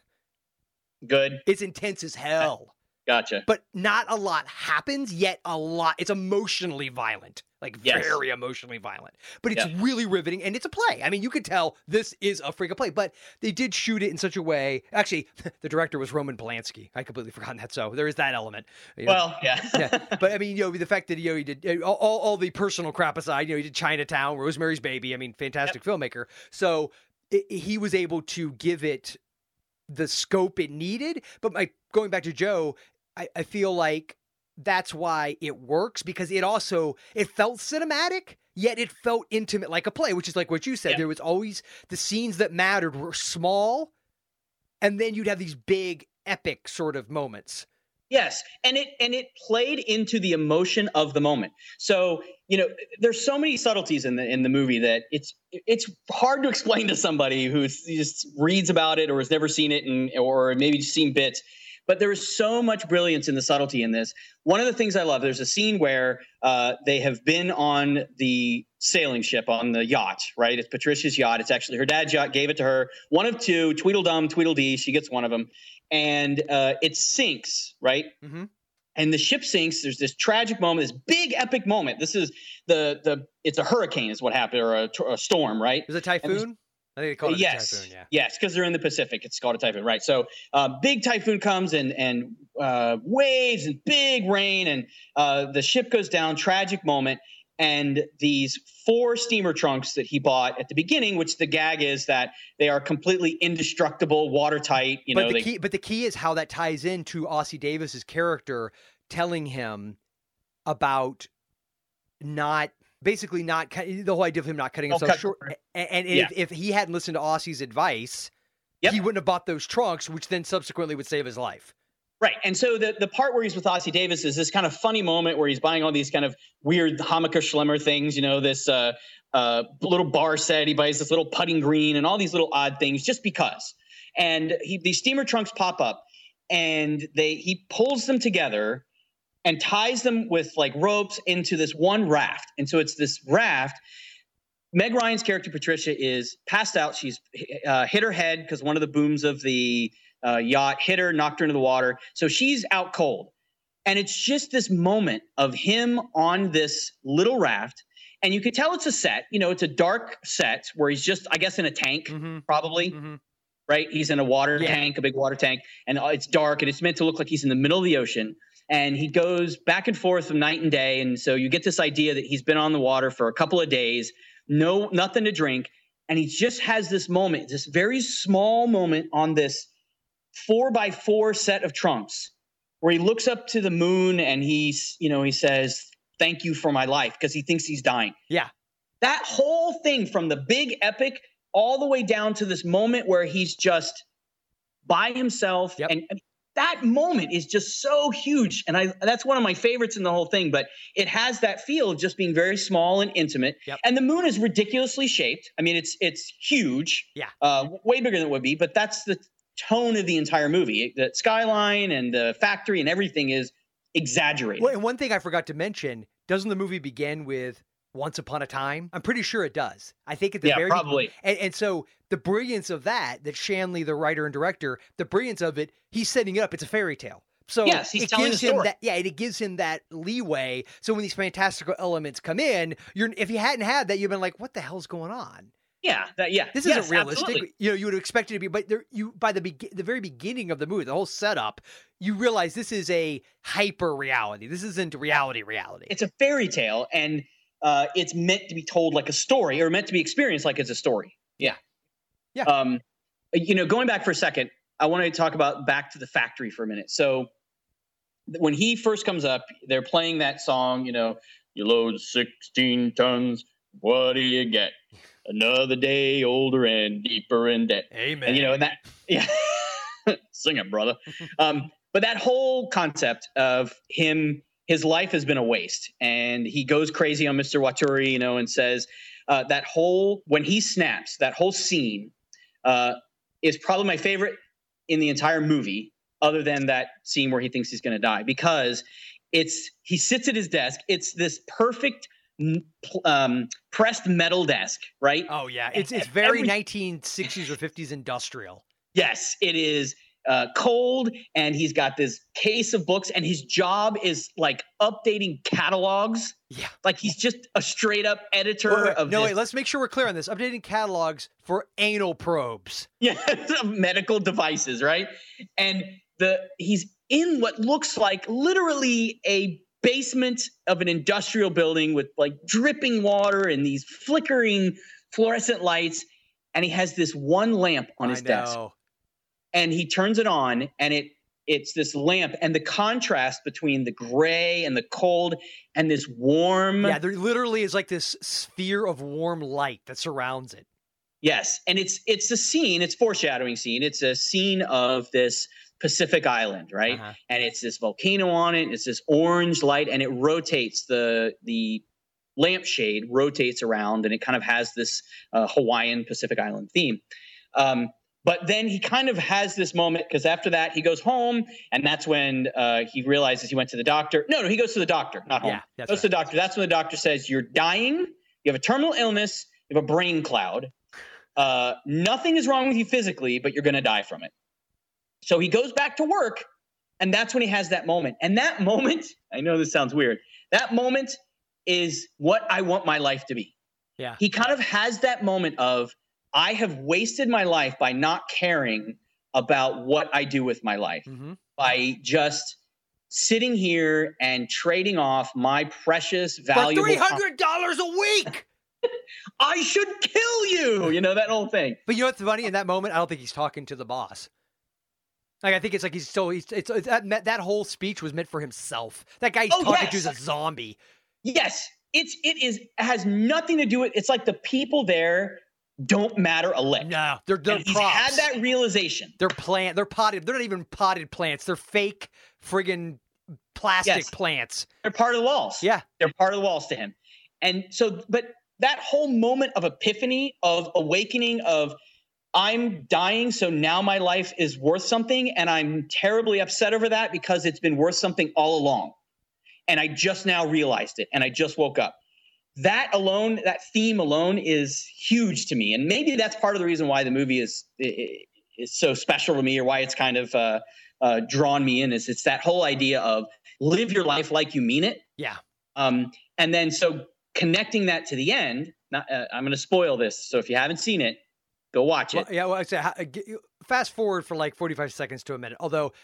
good It's intense as hell. Gotcha But not a lot happens, yet a lot. It's emotionally violent. Like Yes. very emotionally violent. But it's Yeah. really riveting and it's a play. I mean, you could tell this is a freaking play, but they did shoot it in such a way. Actually, the director was Roman Polanski. I completely forgotten that. So there is that element. You know, well yeah yeah, but I mean, you know, the fact that you know he did all, all, all the personal crap aside, you know, he did Chinatown, Rosemary's Baby. I mean, fantastic filmmaker. So i he was able to give it the scope it needed. But my going back to Joe, I, I feel like that's why it works because it also it felt cinematic yet it felt intimate like a play which is like what you said Yeah. there was always the scenes that mattered were small and then you'd have these big epic sort of moments Yes, and it and it played into the emotion of the moment. So you know, there's so many subtleties in the in the movie that it's it's hard to explain to somebody who just reads about it or has never seen it and or maybe just seen bits. But there is so much brilliance in the subtlety in this. One of the things I love, there's a scene where uh, they have been on the sailing ship on the yacht, right? It's Patricia's yacht. It's actually her dad's yacht, gave it to her. One of two, Tweedledum, Tweedledee. She gets one of them and uh, it sinks, right? Mhm. And the ship sinks. There's this tragic moment, this big epic moment. This is the the it's a hurricane is what happened or a, a storm, right? Is it typhoon? I think they call it yes, a typhoon. Yeah. yes, because they're in the Pacific. It's called a typhoon, right? So, uh, big typhoon comes and and uh, waves and big rain, and uh, the ship goes down. Tragic moment, and these four steamer trunks that he bought at the beginning, which the gag is that they are completely indestructible, watertight. You but know, the they, key, but the key is how that ties into Ossie Davis's character telling him about not basically not cut- the whole idea of him not cutting Don't himself cut short. corners. A- And, Yeah. if, if he hadn't listened to Ossie's advice, he wouldn't have bought those trunks, which then subsequently would save his life. Right. And so the, the part where he's with Ossie Davis is this kind of funny moment where he's buying all these kind of weird Hammacher Schlemmer things, you know, this uh, uh, little bar set. He buys this little putting green and all these little odd things just because. And he, these steamer trunks pop up and they he pulls them together and ties them with like ropes into this one raft. And so it's this raft. Meg Ryan's character Patricia is passed out. She's uh, hit her head because one of the booms of the uh, yacht hit her, knocked her into the water. So she's out cold. And it's just this moment of him on this little raft. And you could tell it's a set. You know, it's a dark set where he's just, I guess, in a tank, Mm-hmm. probably. Right? He's in a water tank, a big water tank, and uh, it's dark and it's meant to look like he's in the middle of the ocean. And he goes back and forth from night and day. And so you get this idea that he's been on the water for a couple of days, no, nothing to drink. And he just has this moment, this very small moment on this four by four set of trunks where he looks up to the moon and he's, you know, he says, Thank you for my life because he thinks he's dying. Yeah. That whole thing from the big epic all the way down to this moment where he's just by himself. And, and that moment is just so huge. And I that's one of my favorites in the whole thing, but it has that feel of just being very small and intimate. And the moon is ridiculously shaped. I mean, it's it's huge. Yeah. Uh, way bigger than it would be, but that's the tone of the entire movie. The skyline and the factory and everything is exaggerated. Well, and one thing I forgot to mention, doesn't the movie begin with once upon a time? I'm pretty sure it does. I think at the Yeah, very probably. And, and so the brilliance of that, that Shanley, the writer and director, the brilliance of it, he's setting it up. It's a fairy tale. So Yes, he's it telling gives a him story. that. Yeah, it gives him that leeway. So when these fantastical elements come in, you're if you hadn't had that, you've been like, what the hell's going on? Yeah, that, yeah. This Yes, isn't realistic. absolutely. You know, you would expect it to be, but there, you by the be- the very beginning of the movie, the whole setup, you realize this is a hyper reality. This isn't reality. Reality. It's a fairy tale, and uh, it's meant to be told like a story, or meant to be experienced like it's a story. Yeah, yeah. Um, you know, going back for a second, I want to talk about back to the factory for a minute. So when he first comes up, they're playing that song. You know, you load sixteen tons. What do you get? Another day older and deeper in debt. Amen. And you know, and that yeah, sing it, brother. um, but that whole concept of him, his life has been a waste, and he goes crazy on Mr. Waturi, you know, and says uh, that whole when he snaps, that whole scene uh, is probably my favorite in the entire movie, other than that scene where he thinks he's going to die, because it's he sits at his desk. It's this perfect um, pressed metal desk, right? Oh yeah, it's it's very Every- 1960s or 50s industrial. Yes, it is uh, cold, and he's got this case of books, and his job is like updating catalogs. Yeah, like he's just a straight up editor Wait, wait, of no, this, wait. Let's make sure we're clear on this. Updating catalogs for anal probes. yeah, medical devices, right? And the he's in what looks like literally a basement of an industrial building with like dripping water and these flickering fluorescent lights, and he has this one lamp on his I desk. know. And he turns it on and it it's this lamp and the contrast between the gray and the cold and this warm Yeah, there literally is like this sphere of warm light that surrounds it. yes and it's it's a scene it's foreshadowing scene it's a scene of this pacific island right Uh-huh. and it's this volcano on it it's this orange light and it rotates the the lampshade rotates around and it kind of has this uh, hawaiian pacific island theme um, but then he kind of has this moment because after that he goes home and that's when uh, he realizes he went to the doctor. No no he goes to the doctor not home. Yeah, goes to the doctor. That's when the doctor says you're dying. You have a terminal illness. You have a brain cloud. Uh, nothing is wrong with you physically but you're going to die from it. So he goes back to work and that's when he has that moment. And that moment i know this sounds weird that moment is what i want my life to be. Yeah. he kind of has that moment of I have wasted my life by not caring about what I do with my life, Mm-hmm. by just sitting here and trading off my precious, valuable. three hundred dollars a week. I should kill you. You know that whole thing. But you know what's funny? In that moment, I don't think he's talking to the boss. Like I think it's like he's so he's it's, it's that that whole speech was meant for himself. That guy he's Oh, talking yes. to is a zombie. Yes, it's it is it has nothing to do with. It's like the people there don't matter a lick. No, they're they're And he's had that realization. They're plant. They're potted. They're not even potted plants. They're fake friggin' plastic Yes. plants. They're part of the walls. Yeah. They're part of the walls to him. And so, but that whole moment of epiphany, of awakening, of I'm dying, so now my life is worth something, and I'm terribly upset over that because it's been worth something all along. And I just now realized it, and I just woke up. That alone, that theme alone, is huge to me, and maybe that's part of the reason why the movie is is so special to me, or why it's kind of uh, uh, drawn me in. Is it's that whole idea of live your life like you mean it, Yeah. um, and then so connecting that to the end. Not, uh, I'm going to spoil this, so if you haven't seen it, go watch it. Well, yeah. Well, I say ha- get- you- fast forward for like forty-five seconds to a minute. Although,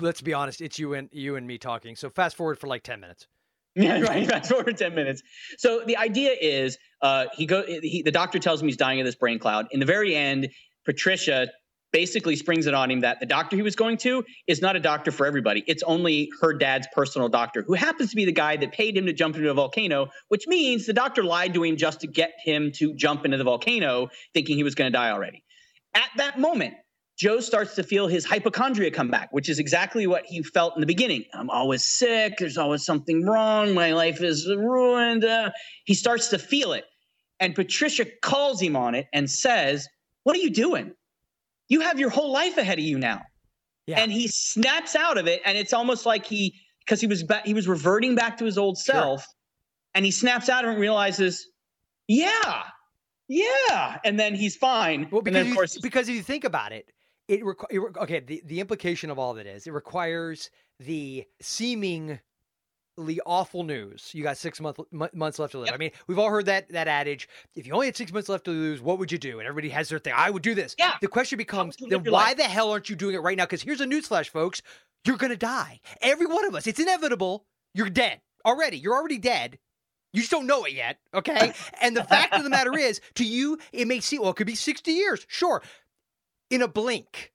let's be honest, it's you and you and me talking. So fast forward for like ten minutes. Yeah, right. Fast forward ten minutes. So the idea is, uh, he go. He, the doctor tells him he's dying of this brain cloud. In the very end, Patricia basically springs it on him that the doctor he was going to is not a doctor for everybody. It's only her dad's personal doctor, who happens to be the guy that paid him to jump into a volcano. Which means the doctor lied to him just to get him to jump into the volcano, thinking he was going to die already. At that moment, Joe starts to feel his hypochondria come back, which is exactly what he felt in the beginning. I'm always sick. There's always something wrong. My life is ruined. Uh, he starts to feel it. And Patricia calls him on it and says, What are you doing? You have your whole life ahead of you now. Yeah. And he snaps out of it. And it's almost like he, because he was back, he was reverting back to his old self. And he snaps out of it and realizes, Yeah, yeah. And then he's fine. Well, and because then, of you, because if you think about it, it, requ- it re- okay. The the implication of all that is it requires the seemingly awful news. You got six month, m- months left to live. I mean, we've all heard that that adage. If you only had six months left to lose, what would you do? And everybody has their thing. I would do this. Yeah. The question becomes, then why life? the hell aren't you doing it right now? Because here's a newsflash, folks. You're gonna die. Every one of us. It's inevitable. You're dead already. You're already dead. You just don't know it yet, okay? And the fact of the matter is, to you, it may seem well, it could be sixty years, sure, in a blink.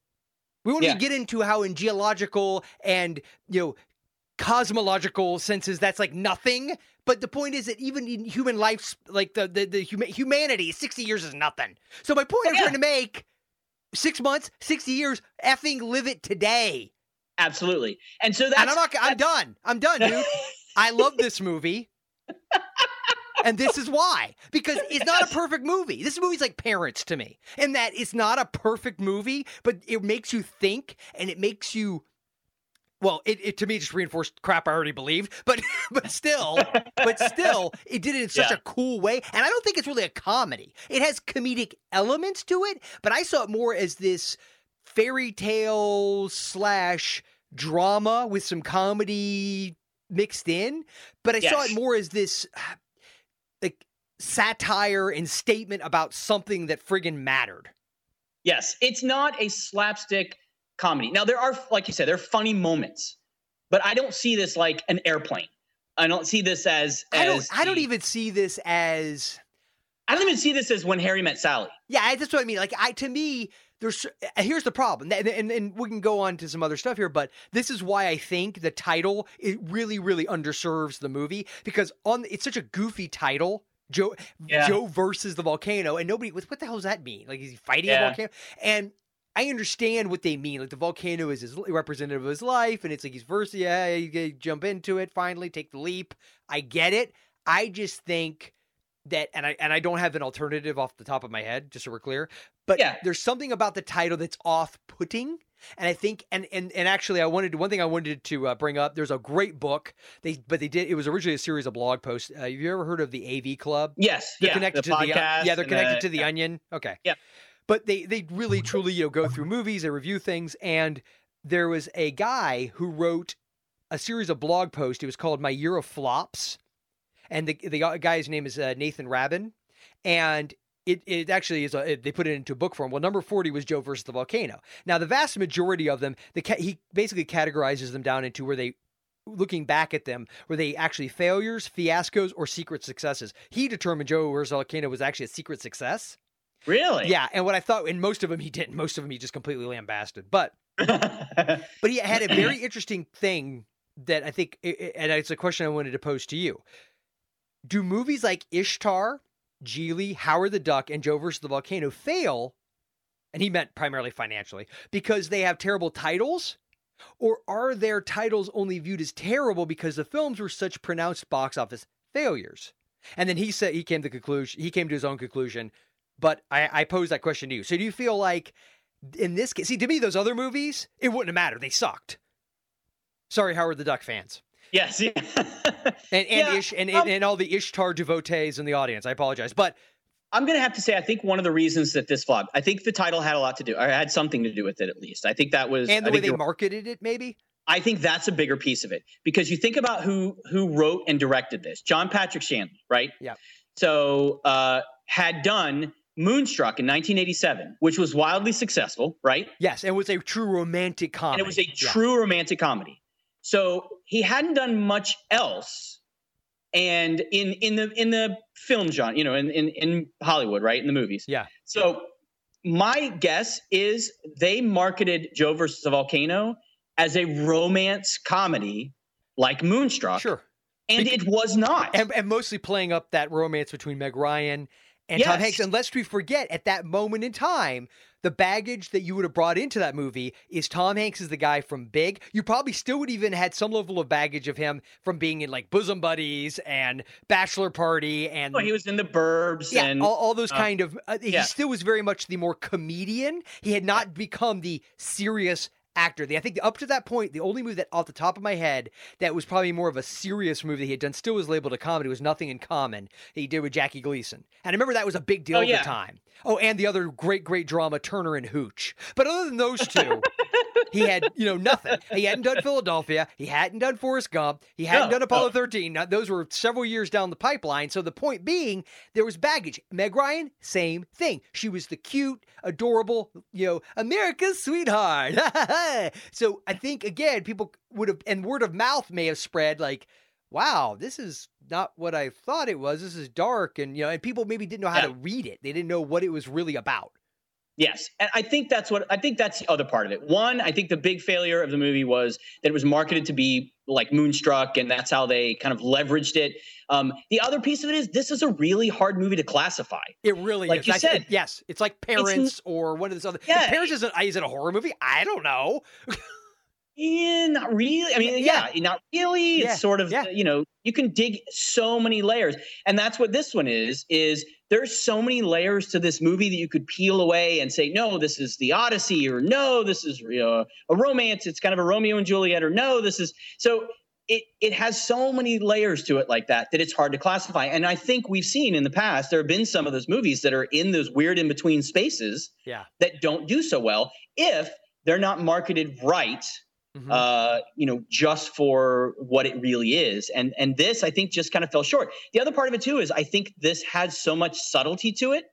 We won't Yeah. even get into how in geological and you know cosmological senses that's like nothing. But the point is that even in human life, like the the, the huma- humanity, sixty years is nothing. So my point oh, I'm trying to make: six months, sixty years, effing live it today. absolutely. And so that's And I'm not. I'm done. I'm done, dude. I love this movie. And this is why. Because it's not a perfect movie. This movie's like parents to me. In that it's not a perfect movie, but it makes you think and it makes you well, it, it to me just reinforced crap I already believed, but but still, but still, it did it in such Yeah. a cool way. And I don't think it's really a comedy. It has comedic elements to it, but I saw it more as this fairy tale slash drama with some comedy mixed in. But I saw it more as this satire and statement about something that friggin' mattered. Yes, it's not a slapstick comedy. Now there are, like you said, there are funny moments, but I don't see this like an airplane. I don't see this as. I don't as I don't even see this as I don't even see this as when Harry met Sally. Yeah, that's what I mean. Like, I to me, there's uh, here's the problem, and, and and we can go on to some other stuff here, but this is why I think the title it really really underserves the movie because on it's such a goofy title. Joe Yeah. Joe versus the volcano, and nobody what, what the hell does that mean? Like, is he fighting a volcano? And I understand what they mean. Like the volcano is his representative of his life, and it's like he's versus. Yeah, you jump into it. Finally, take the leap. I get it. I just think that, and I and I don't have an alternative off the top of my head, just so we're clear. But Yeah. there's something about the title that's off-putting, and I think, and and and actually, I wanted to, one thing I wanted to uh, bring up. There's a great book. They but they did. It was originally a series of blog posts. Uh, have you ever heard of the AV Club? Yes, They're yeah, connected the to the yeah, they're connected the- to the Onion. Okay, Yeah. but they they really truly you know go through movies, they review things, and there was a guy who wrote a series of blog posts. It was called My Year of Flops, and the the guy's name is uh, Nathan Rabin, and. It, it actually is a, it- they put it into book form. Well, number 40 was Joe versus the volcano. Now, the vast majority of them, the ca- he basically categorizes them down into where they looking back at them, were they actually failures, fiascos, or secret successes? He determined Joe versus the volcano was actually a secret success. Really? Yeah, and what I thought, and most of them he didn't. Most of them he just completely lambasted. But but he had a very interesting thing that I think, and it's a question I wanted to pose to you. Do movies like Ishtar Gigli, Howard the Duck, and Joe versus the Volcano fail, and he meant primarily financially, because they have terrible titles? Or are their titles only viewed as terrible because the films were such pronounced box office failures? And then he said he came to conclusion he came to his own conclusion. But I, I posed that question to you. So do you feel like in this case, see to me those other movies, it wouldn't have mattered. They sucked. Sorry, Howard the Duck fans. Yes. Yeah. and and, Yeah, Ish, and, um, and all the Ishtar devotees in the audience. I apologize, but I'm going to have to say, I think one of the reasons that this flopped, I think the title had a lot to do, or had something to do with it at least. I think that was, and the I way they marketed it, maybe. I think that's a bigger piece of it because you think about who who wrote and directed this, John Patrick Shanley, right? Yeah. So uh, had done Moonstruck in 1987, which was wildly successful, right? Yes, and it was a true romantic comedy. And it was a Yeah. true romantic comedy. So he hadn't done much else. And in in the in the film genre, you know, in, in in Hollywood, right? In the movies. Yeah. So my guess is they marketed Joe versus the Volcano as a romance comedy like Moonstruck. Sure. And it was not. and, and mostly playing up that romance between Meg Ryan and Tom Hanks. And lest we forget, at that moment in time, the baggage that you would have brought into that movie is Tom Hanks is the guy from Big. You probably still would even had some level of baggage of him from being in like Bosom Buddies and Bachelor Party and Oh, he was in the Burbs yeah, and all, all those uh, kind of. Uh, he yeah. still was very much the more comedian. He had not become the serious actor. The, I think up to that point, the only movie that off the top of my head that was probably more of a serious movie that he had done still was labeled a comedy was Nothing in Common. That he did with Jackie Gleason, and I remember that was a big deal Oh, at the time. Oh, and the other great, great drama, Turner and Hooch. But other than those two. He had, you know, nothing. He hadn't done Philadelphia. He hadn't done Forrest Gump. He hadn't No, done Apollo no. 13. Now, those were several years down the pipeline. So the point being, there was baggage. Meg Ryan, same thing. She was the cute, adorable, you know, America's sweetheart. so I think again, people would have, and word of mouth may have spread like, wow, this is not what I thought it was. This is dark, and you know, and people maybe didn't know how Yeah. to read it. They didn't know what it was really about. Yes, and I think that's what I think that's the other part of it. One, I think the big failure of the movie was that it was marketed to be like Moonstruck, and that's how they kind of leveraged it. Um, the other piece of it is this is a really hard movie to classify. It really Like is. you I- said. yes, it's like Parents or one of those other. Yeah. Parents isn't. Is it a horror movie? I don't know. Yeah, not really. I mean, yeah, not really. Yeah, It's sort of, you know, you can dig so many layers. And that's what this one is, is there's so many layers to this movie that you could peel away and say, no, this is the Odyssey, or no, this is know, uh, a romance. It's kind of a Romeo and Juliet, or no, this is so it it has so many layers to it like that that it's hard to classify. And I think we've seen in the past, there have been some of those movies that are in those weird in between spaces Yeah. that don't do so well if they're not marketed right Mm-hmm. uh, you know, just for what it really is. And and this, I think, just kind of fell short. The other part of it too is I think this has so much subtlety to it,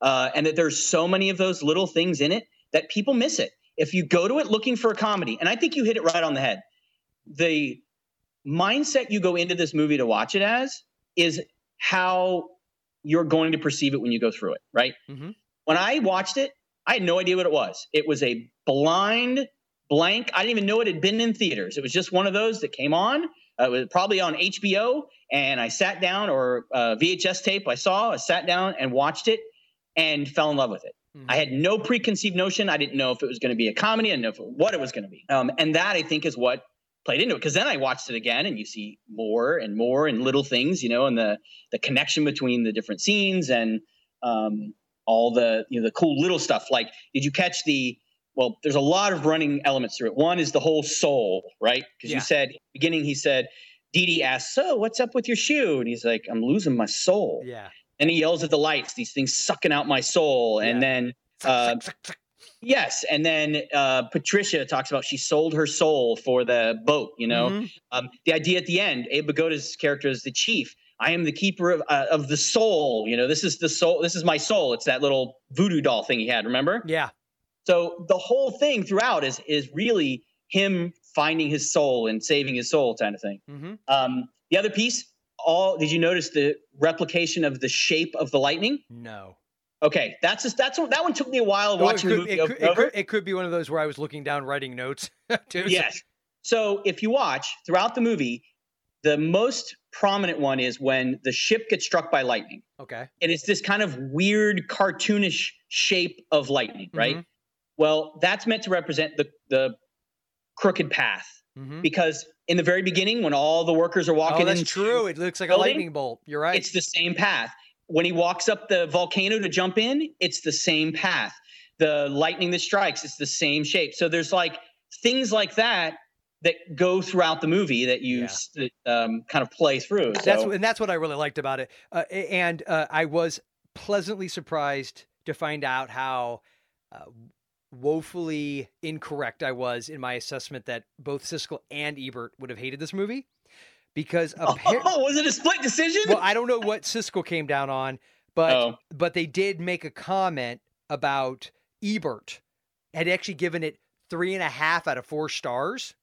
uh, and that there's so many of those little things in it that people miss it. If you go to it looking for a comedy, and I think you hit it right on the head, the mindset you go into this movie to watch it as is how you're going to perceive it when you go through it, right? Mhm. When I watched it, I had no idea what it was. It was a blind blank. I didn't even know it had been in theaters. It was just one of those that came on. Uh, it was probably on HBO, and I sat down or uh, VHS tape. I saw. I sat down and watched it, and fell in love with it. I had no preconceived notion. I didn't know if it was going to be a comedy. I didn't know if, what it was going to be. Um, and that I think is what played into it. Because then I watched it again, and you see more and more and little things, you know, and the the connection between the different scenes and um, all the you know the cool little stuff. Like, did you catch the well, there's a lot of running elements through it. One is the whole soul, right? Because Yeah. you said beginning, he said, Dee asks, "So, what's up with your shoe?" And he's like, "I'm losing my soul." Yeah. And he yells at the lights, "These things sucking out my soul." And then, uh, yes, and then uh, Patricia talks about she sold her soul for the boat. You know, Mhm. um, the idea at the end, Abe Vigoda's character is the chief. I am the keeper of, uh, of the soul. You know, this is the soul. This is my soul. It's that little voodoo doll thing he had. Remember? Yeah. So the whole thing throughout is is really him finding his soul and saving his soul, kind of thing. Mm-hmm. Um, the other piece, all did you notice the replication of the shape of the lightning? No. Okay, that's just that's that one took me a while Oh, it watching could, the movie it, could, it, could, it could be one of those where I was looking down writing notes Yes. So if you watch throughout the movie, the most prominent one is when the ship gets struck by lightning. Okay. And it's this kind of weird cartoonish shape of lightning, right? Mhm. Well, that's meant to represent the the crooked path Mhm. because in the very beginning, when all the workers are walking, Oh, that's true. It looks like a lightning bolt. You're right. It's the same path. When he walks up the volcano to jump in, it's the same path. The lightning that strikes, it's the same shape. So there's like things like that that go throughout the movie that you that, um, kind of play through. That's So- and that's what I really liked about it. Uh, and uh, I was pleasantly surprised to find out how uh, woefully incorrect I was in my assessment that both Siskel and Ebert would have hated this movie because appar- Oh, was it a split decision? well, I don't know what Siskel came down on, but Oh. but they did make a comment about Ebert had actually given it three and a half out of four stars.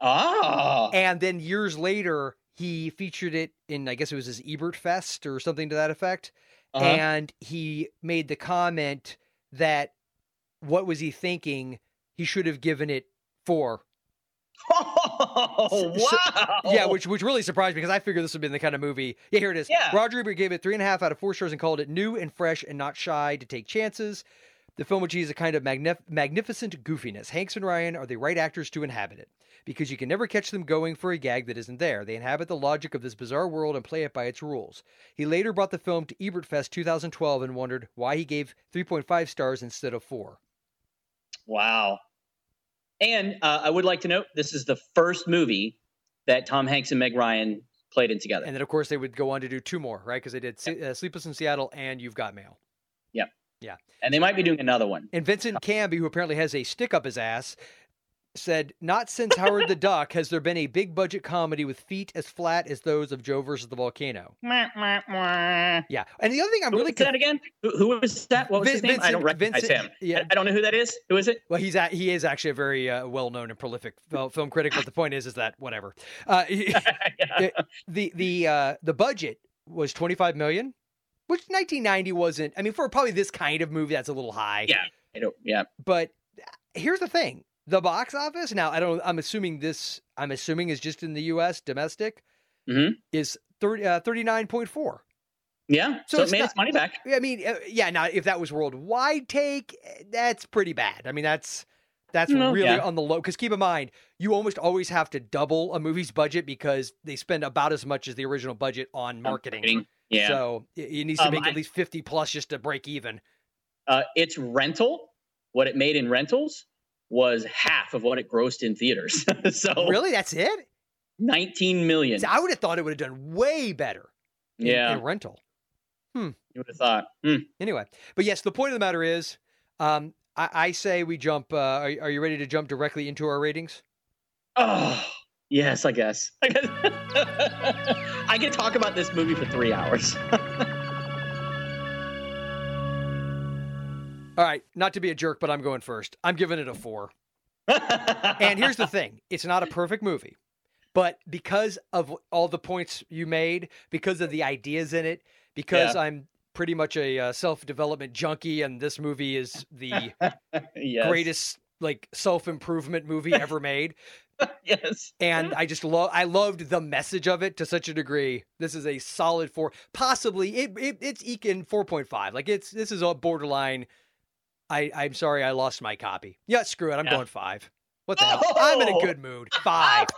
Ah. And then years later, he featured it in, I guess it was his Ebert Fest or something to that effect. Uh-huh. And he made the comment that what was he thinking? He should have given it four. Oh, So- wow. Yeah, which which really surprised me because I figured this would have been the kind of movie. Yeah, here it is. Yeah. Roger Ebert gave it three and a half out of four stars and called it new and fresh and not shy to take chances. The film achieves a kind of magnif- magnificent goofiness. Hanks and Ryan are the right actors to inhabit it because you can never catch them going for a gag that isn't there. They inhabit the logic of this bizarre world and play it by its rules. He later brought the film to Ebert Fest 2012 and wondered why he gave 3.5 stars instead of four. Wow. And uh, I would like to note this is the first movie that Tom Hanks and Meg Ryan played in together. And then, of course, they would go on to do two more, right? Because they did Se- uh, Sleepless in Seattle and You've Got Mail. Yep. Yeah. And they might be doing another one. And Vincent Canby, who apparently has a stick up his ass, said, Not since Howard the Duck has there been a big budget comedy with feet as flat as those of Joe versus the Volcano. Yeah. And the other thing I'm Who really was that again? Who, who was that? What was his Vin- name? I don't Vincent- recognize Vincent- him. yeah. I, don't know who that is. Who is it? Well, he's a, he is actually a very uh, well known and prolific film critic, but the point is, is that whatever. Uh, he- the the uh, the budget was 25 million, which 1990 wasn't. I mean, for probably this kind of movie, that's a little high. Yeah. I don't, yeah. But here's the thing: the box office. Now, I don't. I'm assuming this. I'm assuming is just in the U.S. domestic Mhm. is 30 uh, 39.4. Yeah. So, it's it made not- its money back. I mean, uh, yeah. Now, if that was worldwide take, that's pretty bad. I mean, that's that's No, really yeah. on the low. Because keep in mind, you almost always have to double a movie's budget because they spend about as much as the original budget on marketing. marketing, yeah. So it, needs to Um, make I- at least fifty plus just to break even. Uh, its rental, what it made in rentals, was half of what it grossed in theaters. so Really, that's it. 19 million. I would have thought it would have done way better. In, Yeah. in rental. Hmm. You would have thought. Hmm. Anyway, but yes, the point of the matter is, um, I, I say we jump. Uh, are, are you ready to jump directly into our ratings? Oh, yes, I guess. I guess. I could talk about this movie for three hours. All right, not to be a jerk, but I'm going first. I'm giving it a four. and here's the thing it's not a perfect movie, but because of all the points you made, because of the ideas in it, because Yeah. I'm pretty much a uh, self development junkie, and this movie is the Yes. greatest like self improvement movie ever made. yes. And I just love I loved the message of it to such a degree. This is a solid four. Possibly it, it it's eking four point five. Like it's this is a borderline. I, I'm sorry I lost my copy. Yeah, screw it. I'm Yeah. going five. What the hell? I'm in a Oh! good mood. Five.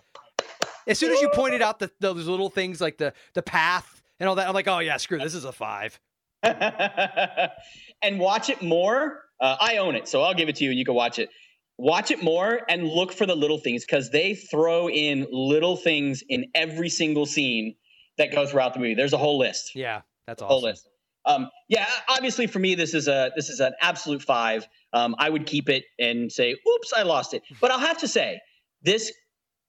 As soon as you pointed out the, those little things like the the path and all that, I'm like, oh yeah, screw it. this is a five. and watch it more. Uh, I own it, so I'll give it to you and you can watch it. Watch it more and look for the little things because they throw in little things in every single scene that go throughout the movie. There's a whole list. Yeah, that's whole awesome. list. Um, yeah, obviously for me this is a this is an absolute five. Um, I would keep it and say, "Oops, I lost it." But I'll have to say, this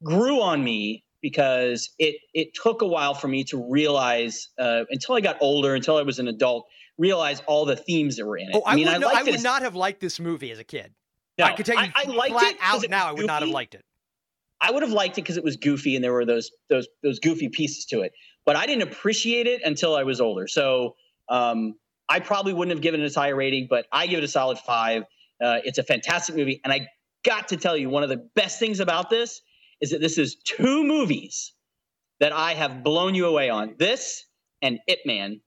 grew on me because it it took a while for me to realize uh, until I got older, until I was an adult, realize all the themes that were in it. Oh, I, mean, would, I no, I would as- not have liked this movie as a kid. No, I could tell you I- I liked flat it out it now. I would not have liked it. I would have liked it because it was goofy and there were those those those goofy pieces to it. But I didn't appreciate it until I was older. So um, I probably wouldn't have given it a higher rating, but I give it a solid five. Uh, it's a fantastic movie, and I got to tell you, one of the best things about this is that this is two movies that I have blown you away on. This and Ip Man.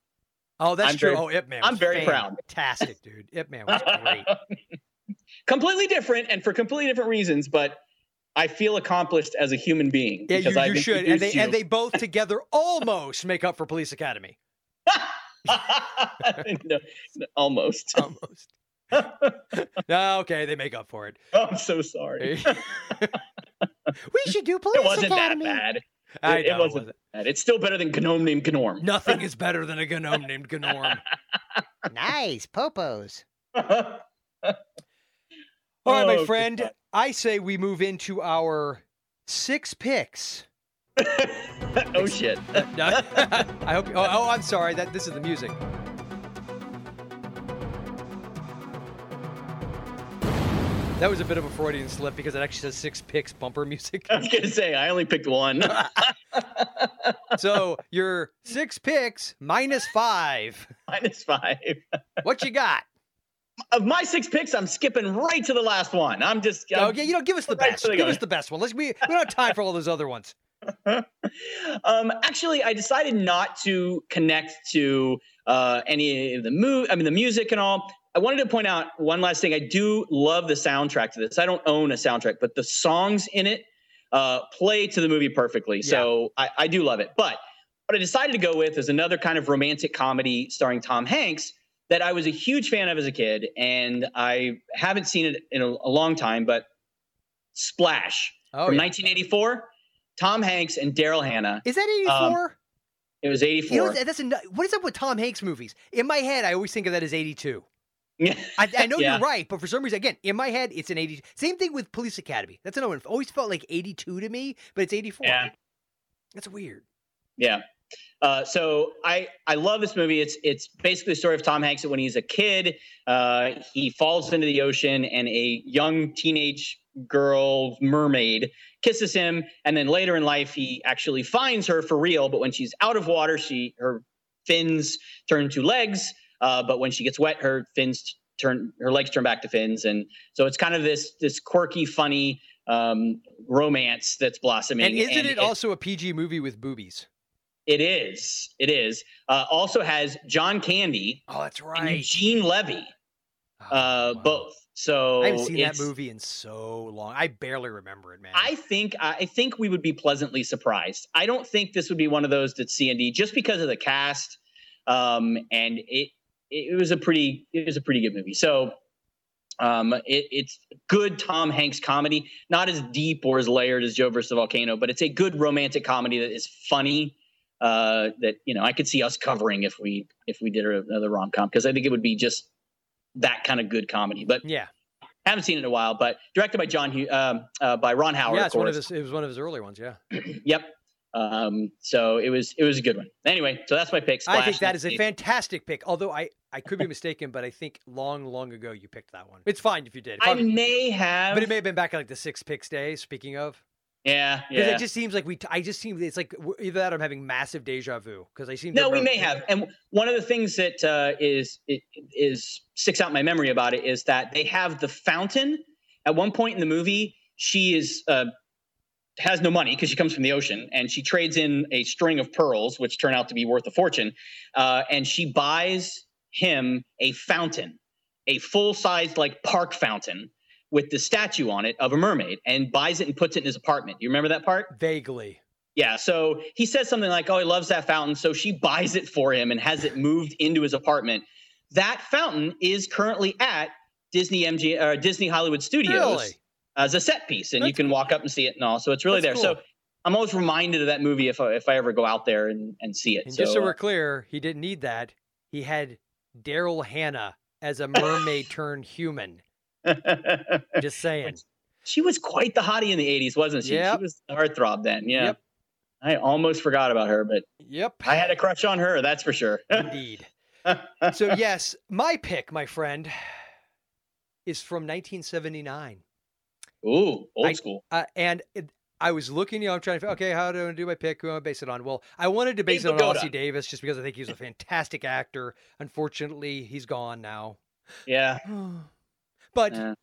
Oh, that's I'm true. very- oh, Ip Man. I'm very proud. Fantastic, dude. Ip Man was great. completely different and for completely different reasons, but I feel accomplished as a human being. Yeah, because you, you should. And they and they both together almost make up for Police Academy. No, no, almost. Almost. no, okay, they make up for it. Oh, I'm so sorry. We should do police it wasn't academy. that bad. I it, it know, it wasn't wasn't. bad. It's still better than Gnome named Gnorm. Nothing is better than a gnome named Gnorm. Nice, popos. All right, my Oh, friend. God. I say we move into our six picks. Oh shit. No, I hope. Oh, oh, I'm sorry. That this is the music. That was a bit of a Freudian slip because it actually says six picks bumper music. I was gonna say I only picked one. so your six picks minus five. Minus five. What you got? Of my six picks, I'm skipping right to the last one. I'm just I'm- Okay, you know, give us the right best. Give us the best one. Let's we, we don't have time for all those other ones. um, actually, I decided not to connect to uh, any of the move. I mean, the music and all. I wanted to point out one last thing. I do love the soundtrack to this. I don't own a soundtrack, but the songs in it uh, play to the movie perfectly. So I, I do love it. But what I decided to go with is another kind of romantic comedy starring Tom Hanks that I was a huge fan of as a kid, and I haven't seen it in a, a long time. But Splash Oh, from yeah. 1984. Tom Hanks and Daryl Hannah. Is that 84? Um, It was 84. you know, that's a, what is up with Tom Hanks movies? In my head, I always think of that as 82. Yeah. I, I know Yeah. you're right, but for some reason, again, in my head, it's an 80. Same thing with Police Academy. That's another one. It always felt like 82 to me, but it's 84. Yeah. That's weird. Yeah. Uh, so I I love this movie. It's it's basically the story of Tom Hanks when he's a kid. Uh, he falls into the ocean and a young teenage girl mermaid kisses him, and then later in life he actually finds her for real. But when she's out of water, she her fins turn to legs. Uh, but when she gets wet, her fins turn her legs turn back to fins, and so it's kind of this this quirky, funny um, romance that's blossoming. And isn't it it- also a PG movie with boobies? it is. It is. Uh, also has John Candy Oh, that's and right. Eugene Levy, Oh, uh, wow. both. So I haven't seen that movie in so long. I barely remember it, man. I think I think we would be pleasantly surprised. I don't think this would be one of those that C and D just because of the cast. Um, and it it was a pretty it was a pretty good movie. So um, it, it's good Tom Hanks comedy, not as deep or as layered as Joe versus the Volcano, but it's a good romantic comedy that is funny. Uh, that you know I could see us covering if we if we did another rom com because I think it would be just that kind of good comedy. But yeah, haven't seen it in a while. But directed by John um, uh, by Ron Howard. yeah, of it's one of his. It was one of his early ones. Yeah, Yep. Um, so it was it was a good one. Anyway, so that's my pick. I think that is a fantastic pick. Although I I could be mistaken, but I think long long ago you picked that one. It's fine if you did. I Probably- may have, but it may have been back in like the six picks days. Speaking of, yeah, because yeah. it just seems like we. I just seem it's like either that or I'm having massive deja vu because I seem. to no, we may have. And one of the things that uh, is it, is sticks out in my memory about it is that they have the fountain. At one point in the movie, she is uh, has no money because she comes from the ocean, and she trades in a string of pearls, which turn out to be worth a fortune. Uh, and she buys him a fountain, a full sized like park fountain with the statue on it of a mermaid, and buys it and puts it in his apartment. You remember that part? vaguely. Yeah, so he says something like, "Oh, he loves that fountain," so she buys it for him and has it moved into his apartment. That fountain is currently at Disney MG uh, Disney Hollywood Studios Really? as a set piece, and you can walk up and see it and all. So it's really That's there. cool. So I'm always reminded of that movie if I, if I ever go out there and, and see it. And so, just so we're clear, he didn't need that. He had Daryl Hannah as a mermaid turned human. Just saying. she was quite the hottie in the 80s, wasn't she? Yep. She was the heartthrob then. Yeah. Yep. I almost forgot about her, but Yep. I had a crush on her. That's for sure. Indeed. so yes, my pick, my friend, is from 1979. Ooh, old I- school. Uh, and it, I was looking, you know, I'm trying to, okay, how do I do my pick? Who am I base it on? Well, I wanted to base Dave it on. Ossie Davis just because I think he's a fantastic actor. Unfortunately, he's gone now. Yeah. But Yeah.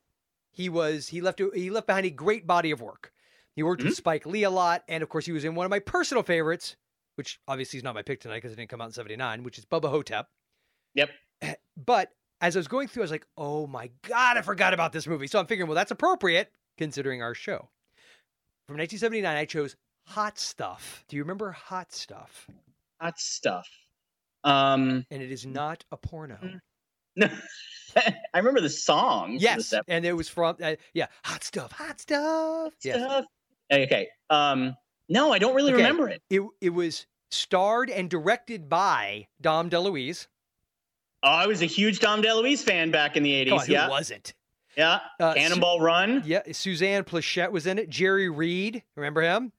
he was he left he left behind a great body of work. He worked with Spike Lee a lot, and of course, he was in one of my personal favorites, which obviously is not my pick tonight because it didn't come out in '79, which is Bubba Ho-Tep. Yep. But as I was going through, I was like, "Oh my god, I forgot about this movie." So I'm figuring, well, that's appropriate considering our show. From 1979, I chose Hot Stuff. Do you remember Hot Stuff? Hot Stuff. Um, and it is not a porno. I remember the song. Yes, this ep- and it was from uh, yeah, Hot Stuff, Hot Stuff. Yes. stuff. Okay. Um, no, I don't really Okay. remember it. It it was starred and directed by Dom DeLuise. Oh, I was a huge Dom DeLuise fan back in the 80s. Come who yeah. wasn't? Yeah. Uh, Su- Cannonball Run. Yeah, Suzanne Pleshette was in it. Jerry Reed, remember him?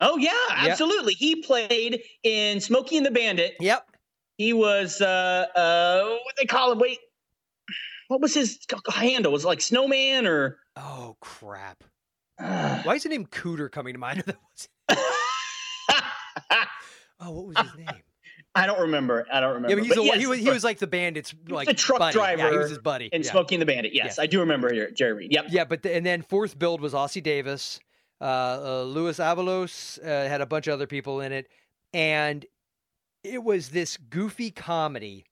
Oh, yeah, Yeah. absolutely. He played in Smokey and the Bandit. Yep. He was, uh, uh, what they call him? Wait. What was his handle? Was it like Snowman or? Oh crap! Why is the name Cooter coming to mind? Oh, what was his name? I don't remember. I don't remember. Yeah, but But a, yes, he was he was like the bandit's like the truck buddy. driver. Yeah, he was his buddy And yeah. Smokey the Bandit. Yes, Yeah. I do remember here, Reed. Yep. Yeah, but the, and then fourth billed was Ossie Davis. Uh, uh, Luis Avalos uh, had a bunch of other people in it, and it was this goofy comedy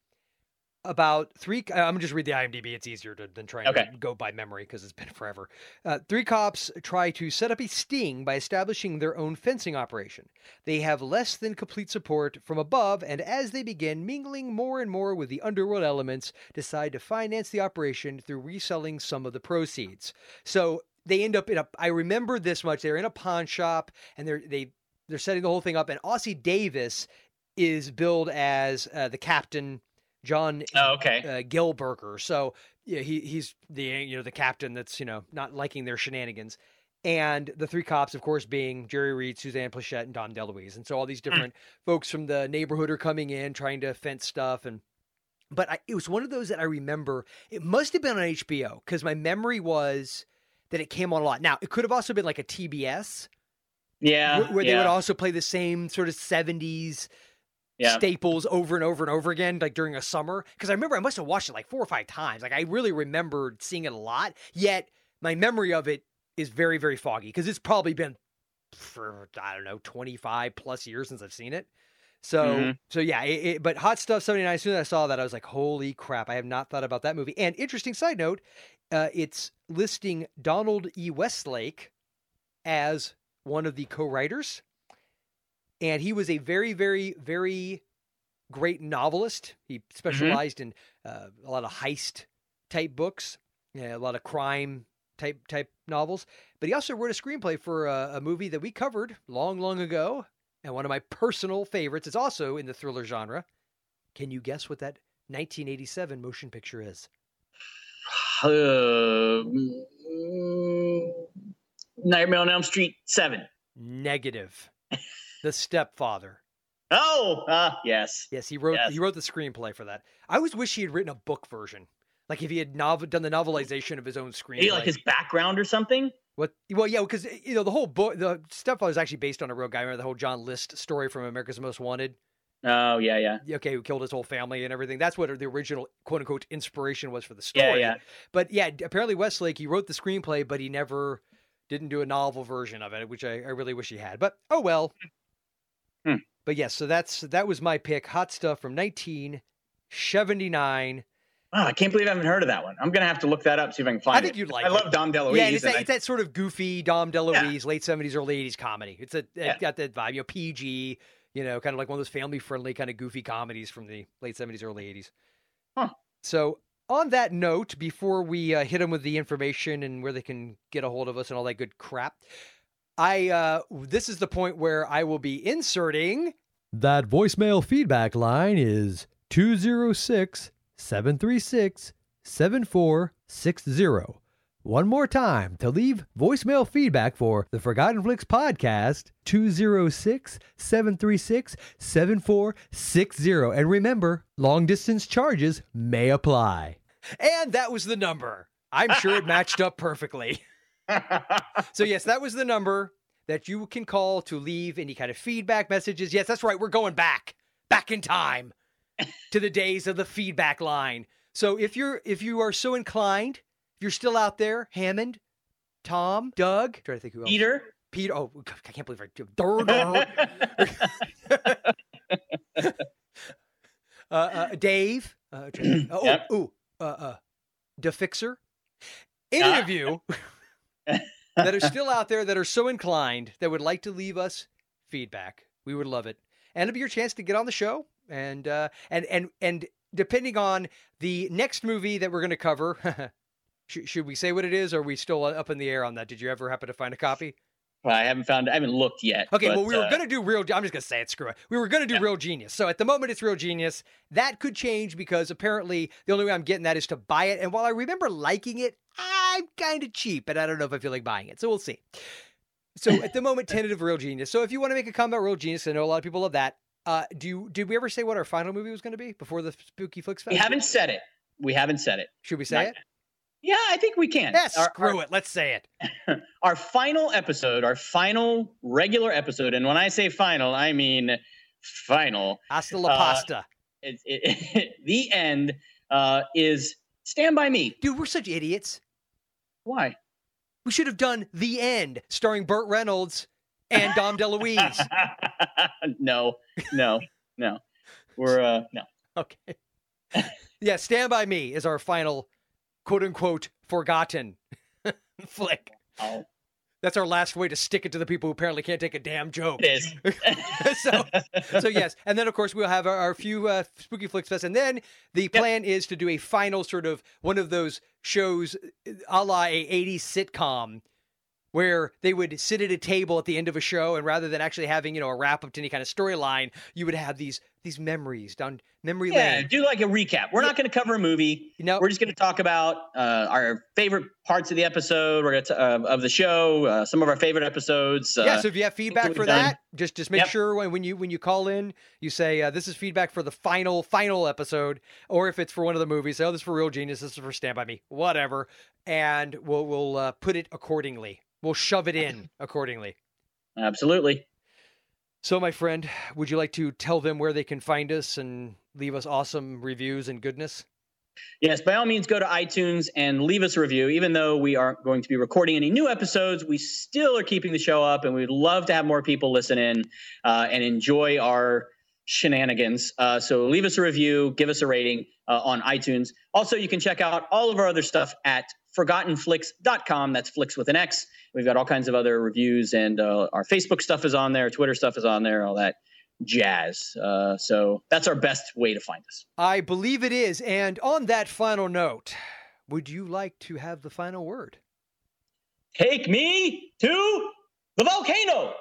about three. I'm gonna just read the IMDb. It's easier to, than trying Okay. to go by memory because it's been forever. Uh, three cops try to set up a sting by establishing their own fencing operation. They have less than complete support from above, and as they begin mingling more and more with the underworld elements, decide to finance the operation through reselling some of the proceeds. So they end up in a. I remember this much. They're in a pawn shop, and they're they they're setting the whole thing up. And Ossie Davis is billed as uh, the captain, John Oh, okay. uh, Gilberger. So yeah, he he's the you know the captain that's you know not liking their shenanigans. And the three cops, of course, being Jerry Reed, Suzanne Pleshette, and Dom DeLuise. And so all these different folks from the neighborhood are coming in, trying to fence stuff. And but I, it was one of those that I remember. It must have been on HBO because my memory was that it came on a lot. Now it could have also been like a TBS, Yeah. where, where yeah. they would also play the same sort of seventies Yeah. staples over and over and over again, like during a summer. Because I remember I must have watched it like four or five times. Like I really remembered seeing it a lot. Yet my memory of it is very, very foggy because it's probably been for I don't know twenty five plus years since I've seen it. So, Mhm. so yeah, it, it- but Hot Stuff 79, as soon as I saw that, I was like, holy crap, I have not thought about that movie. And interesting side note, uh, it's listing Donald E. Westlake as one of the co writers. And he was a very, very, very great novelist. He specialized in uh, a lot of heist type books, yeah, a lot of crime type type novels. But he also wrote a screenplay for a, a movie that we covered long, long ago, and one of my personal favorites. It's also in the thriller genre. Can you guess what that 1987 motion picture is? Uh, Nightmare on Elm Street 7. Negative. The Stepfather. Oh, uh, yes. Yes, he wrote Yes. he wrote the screenplay for that. I always wish he had written a book version. Like if he had novel, done the novelization of his own screenplay. Maybe like his background or something? What? Well, yeah, because you know the whole book, the Stepfather is actually based on a real guy. Remember the whole John List story from America's Most Wanted? Oh, yeah, yeah. Yeah, Okay, who killed his whole family and everything. That's what the original quote unquote inspiration was for the story. Yeah, yeah. But yeah, apparently Westlake he wrote the screenplay, but he never didn't do a novel version of it, which I, I really wish he had. But oh well. But yes, so that's that was my pick. Hot stuff from 1979. Wow, I can't believe I haven't heard of that one. I'm gonna have to look that up, see if I can find it. I think it. you'd like. I it. love Dom DeLuise. Yeah, it's, that, I- it's that sort of goofy Dom DeLuise, late seventies, early eighties comedy. It's a Yeah. it's got that vibe, you know, PG, you know, kind of like one of those family friendly kind of goofy comedies from the late seventies, early eighties. Huh. So on that note, before we uh, hit them with the information and where they can get a hold of us and all that good crap, I uh, this is the point where I will be inserting that voicemail feedback line is 206 736 7460. One more time to leave voicemail feedback for the Forgotten Flix podcast 206 736 7460. And remember, long distance charges may apply. And that was the number. I'm sure it matched up perfectly. so, yes, that was the number that you can call to leave any kind of feedback messages. Yes, that's right. We're going back, back in time to the days of the feedback line. So if you're if you are so inclined, if you're still out there, Hammond, Tom, Doug, try to think who else. Peter. Peter. Oh, I can't believe I. uh, uh, Dave. Uh, oh, Yep. ooh, uh, uh, the fixer. Any of you that are still out there that are so inclined that would like to leave us feedback, we would love it, and it'll be your chance to get on the show. And uh, and and and depending on the next movie that we're going to cover, should, should we say what it is, or are we still up in the air on that? Did you ever happen to find a copy? Well, I haven't found. I haven't looked yet. Okay, well, but, we were uh, going to do real. I'm just going to say it. Screw it. We were going to do real genius. So at the moment, it's real genius. That could change because apparently the only way I'm getting that is to buy it. And while I remember liking it, I'm kind of cheap, and I don't know if I feel like buying it. So we'll see. So at the moment, tentative real genius. So if you want to make a comment about real genius, I know a lot of people love that. Uh, do you, did we ever say what our final movie was going to be before the Spooky Flicks Fest? We haven't said it. We haven't said it. Should we say Not it? Yeah, I think we can. Yeah, Our- screw it. Let's say it. our final episode, our final regular episode, and when I say final, I mean final. Hasta la Uh, pasta. It, it, the end uh, is Stand By Me. Dude, we're such idiots. Why? We should have done The End, starring Burt Reynolds and Dom DeLuise. no, no, no. We're, uh, no. Okay. yeah, Stand By Me is our final quote unquote forgotten flick. Oh. That's our last way to stick it to the people who apparently can't take a damn joke. It is. so, so yes, and then of course we'll have our, our few uh, spooky flicks fest, and then the plan is to do a final sort of one of those shows, a la a '80s sitcom, where they would sit at a table at the end of a show, and rather than actually having you know a wrap up to any kind of storyline, you would have these these memories down memory lane. Yeah, lane. do like a recap. We're not going to cover a movie. No, we're just going to talk about uh, our favorite parts of the episode. We're going to uh, of the show, uh, some of our favorite episodes. Uh, yeah, so if you have feedback for done. that, just just make Yep. sure when, when you when you call in, you say uh, this is feedback for the final final episode, or if it's for one of the movies, say, oh, this is for Real Genius, this is for Stand by Me, whatever, and we'll we'll uh, put it accordingly. We'll shove it in accordingly. Absolutely. So, my friend, would you like to tell them where they can find us and leave us awesome reviews and goodness? Yes, by all means, go to iTunes and leave us a review. Even though we aren't going to be recording any new episodes, we still are keeping the show up, and we'd love to have more people listen in uh, and enjoy our shenanigans. Uh, so leave us a review, give us a rating uh, on iTunes. Also, you can check out all of our other stuff at forgottenflix.com. That's flicks with an X. We've got all kinds of other reviews, and uh, our Facebook stuff is on there, Twitter stuff is on there, all that jazz. Uh, so that's our best way to find us. I believe it is. And on that final note, would you like to have the final word? Take me to the volcano.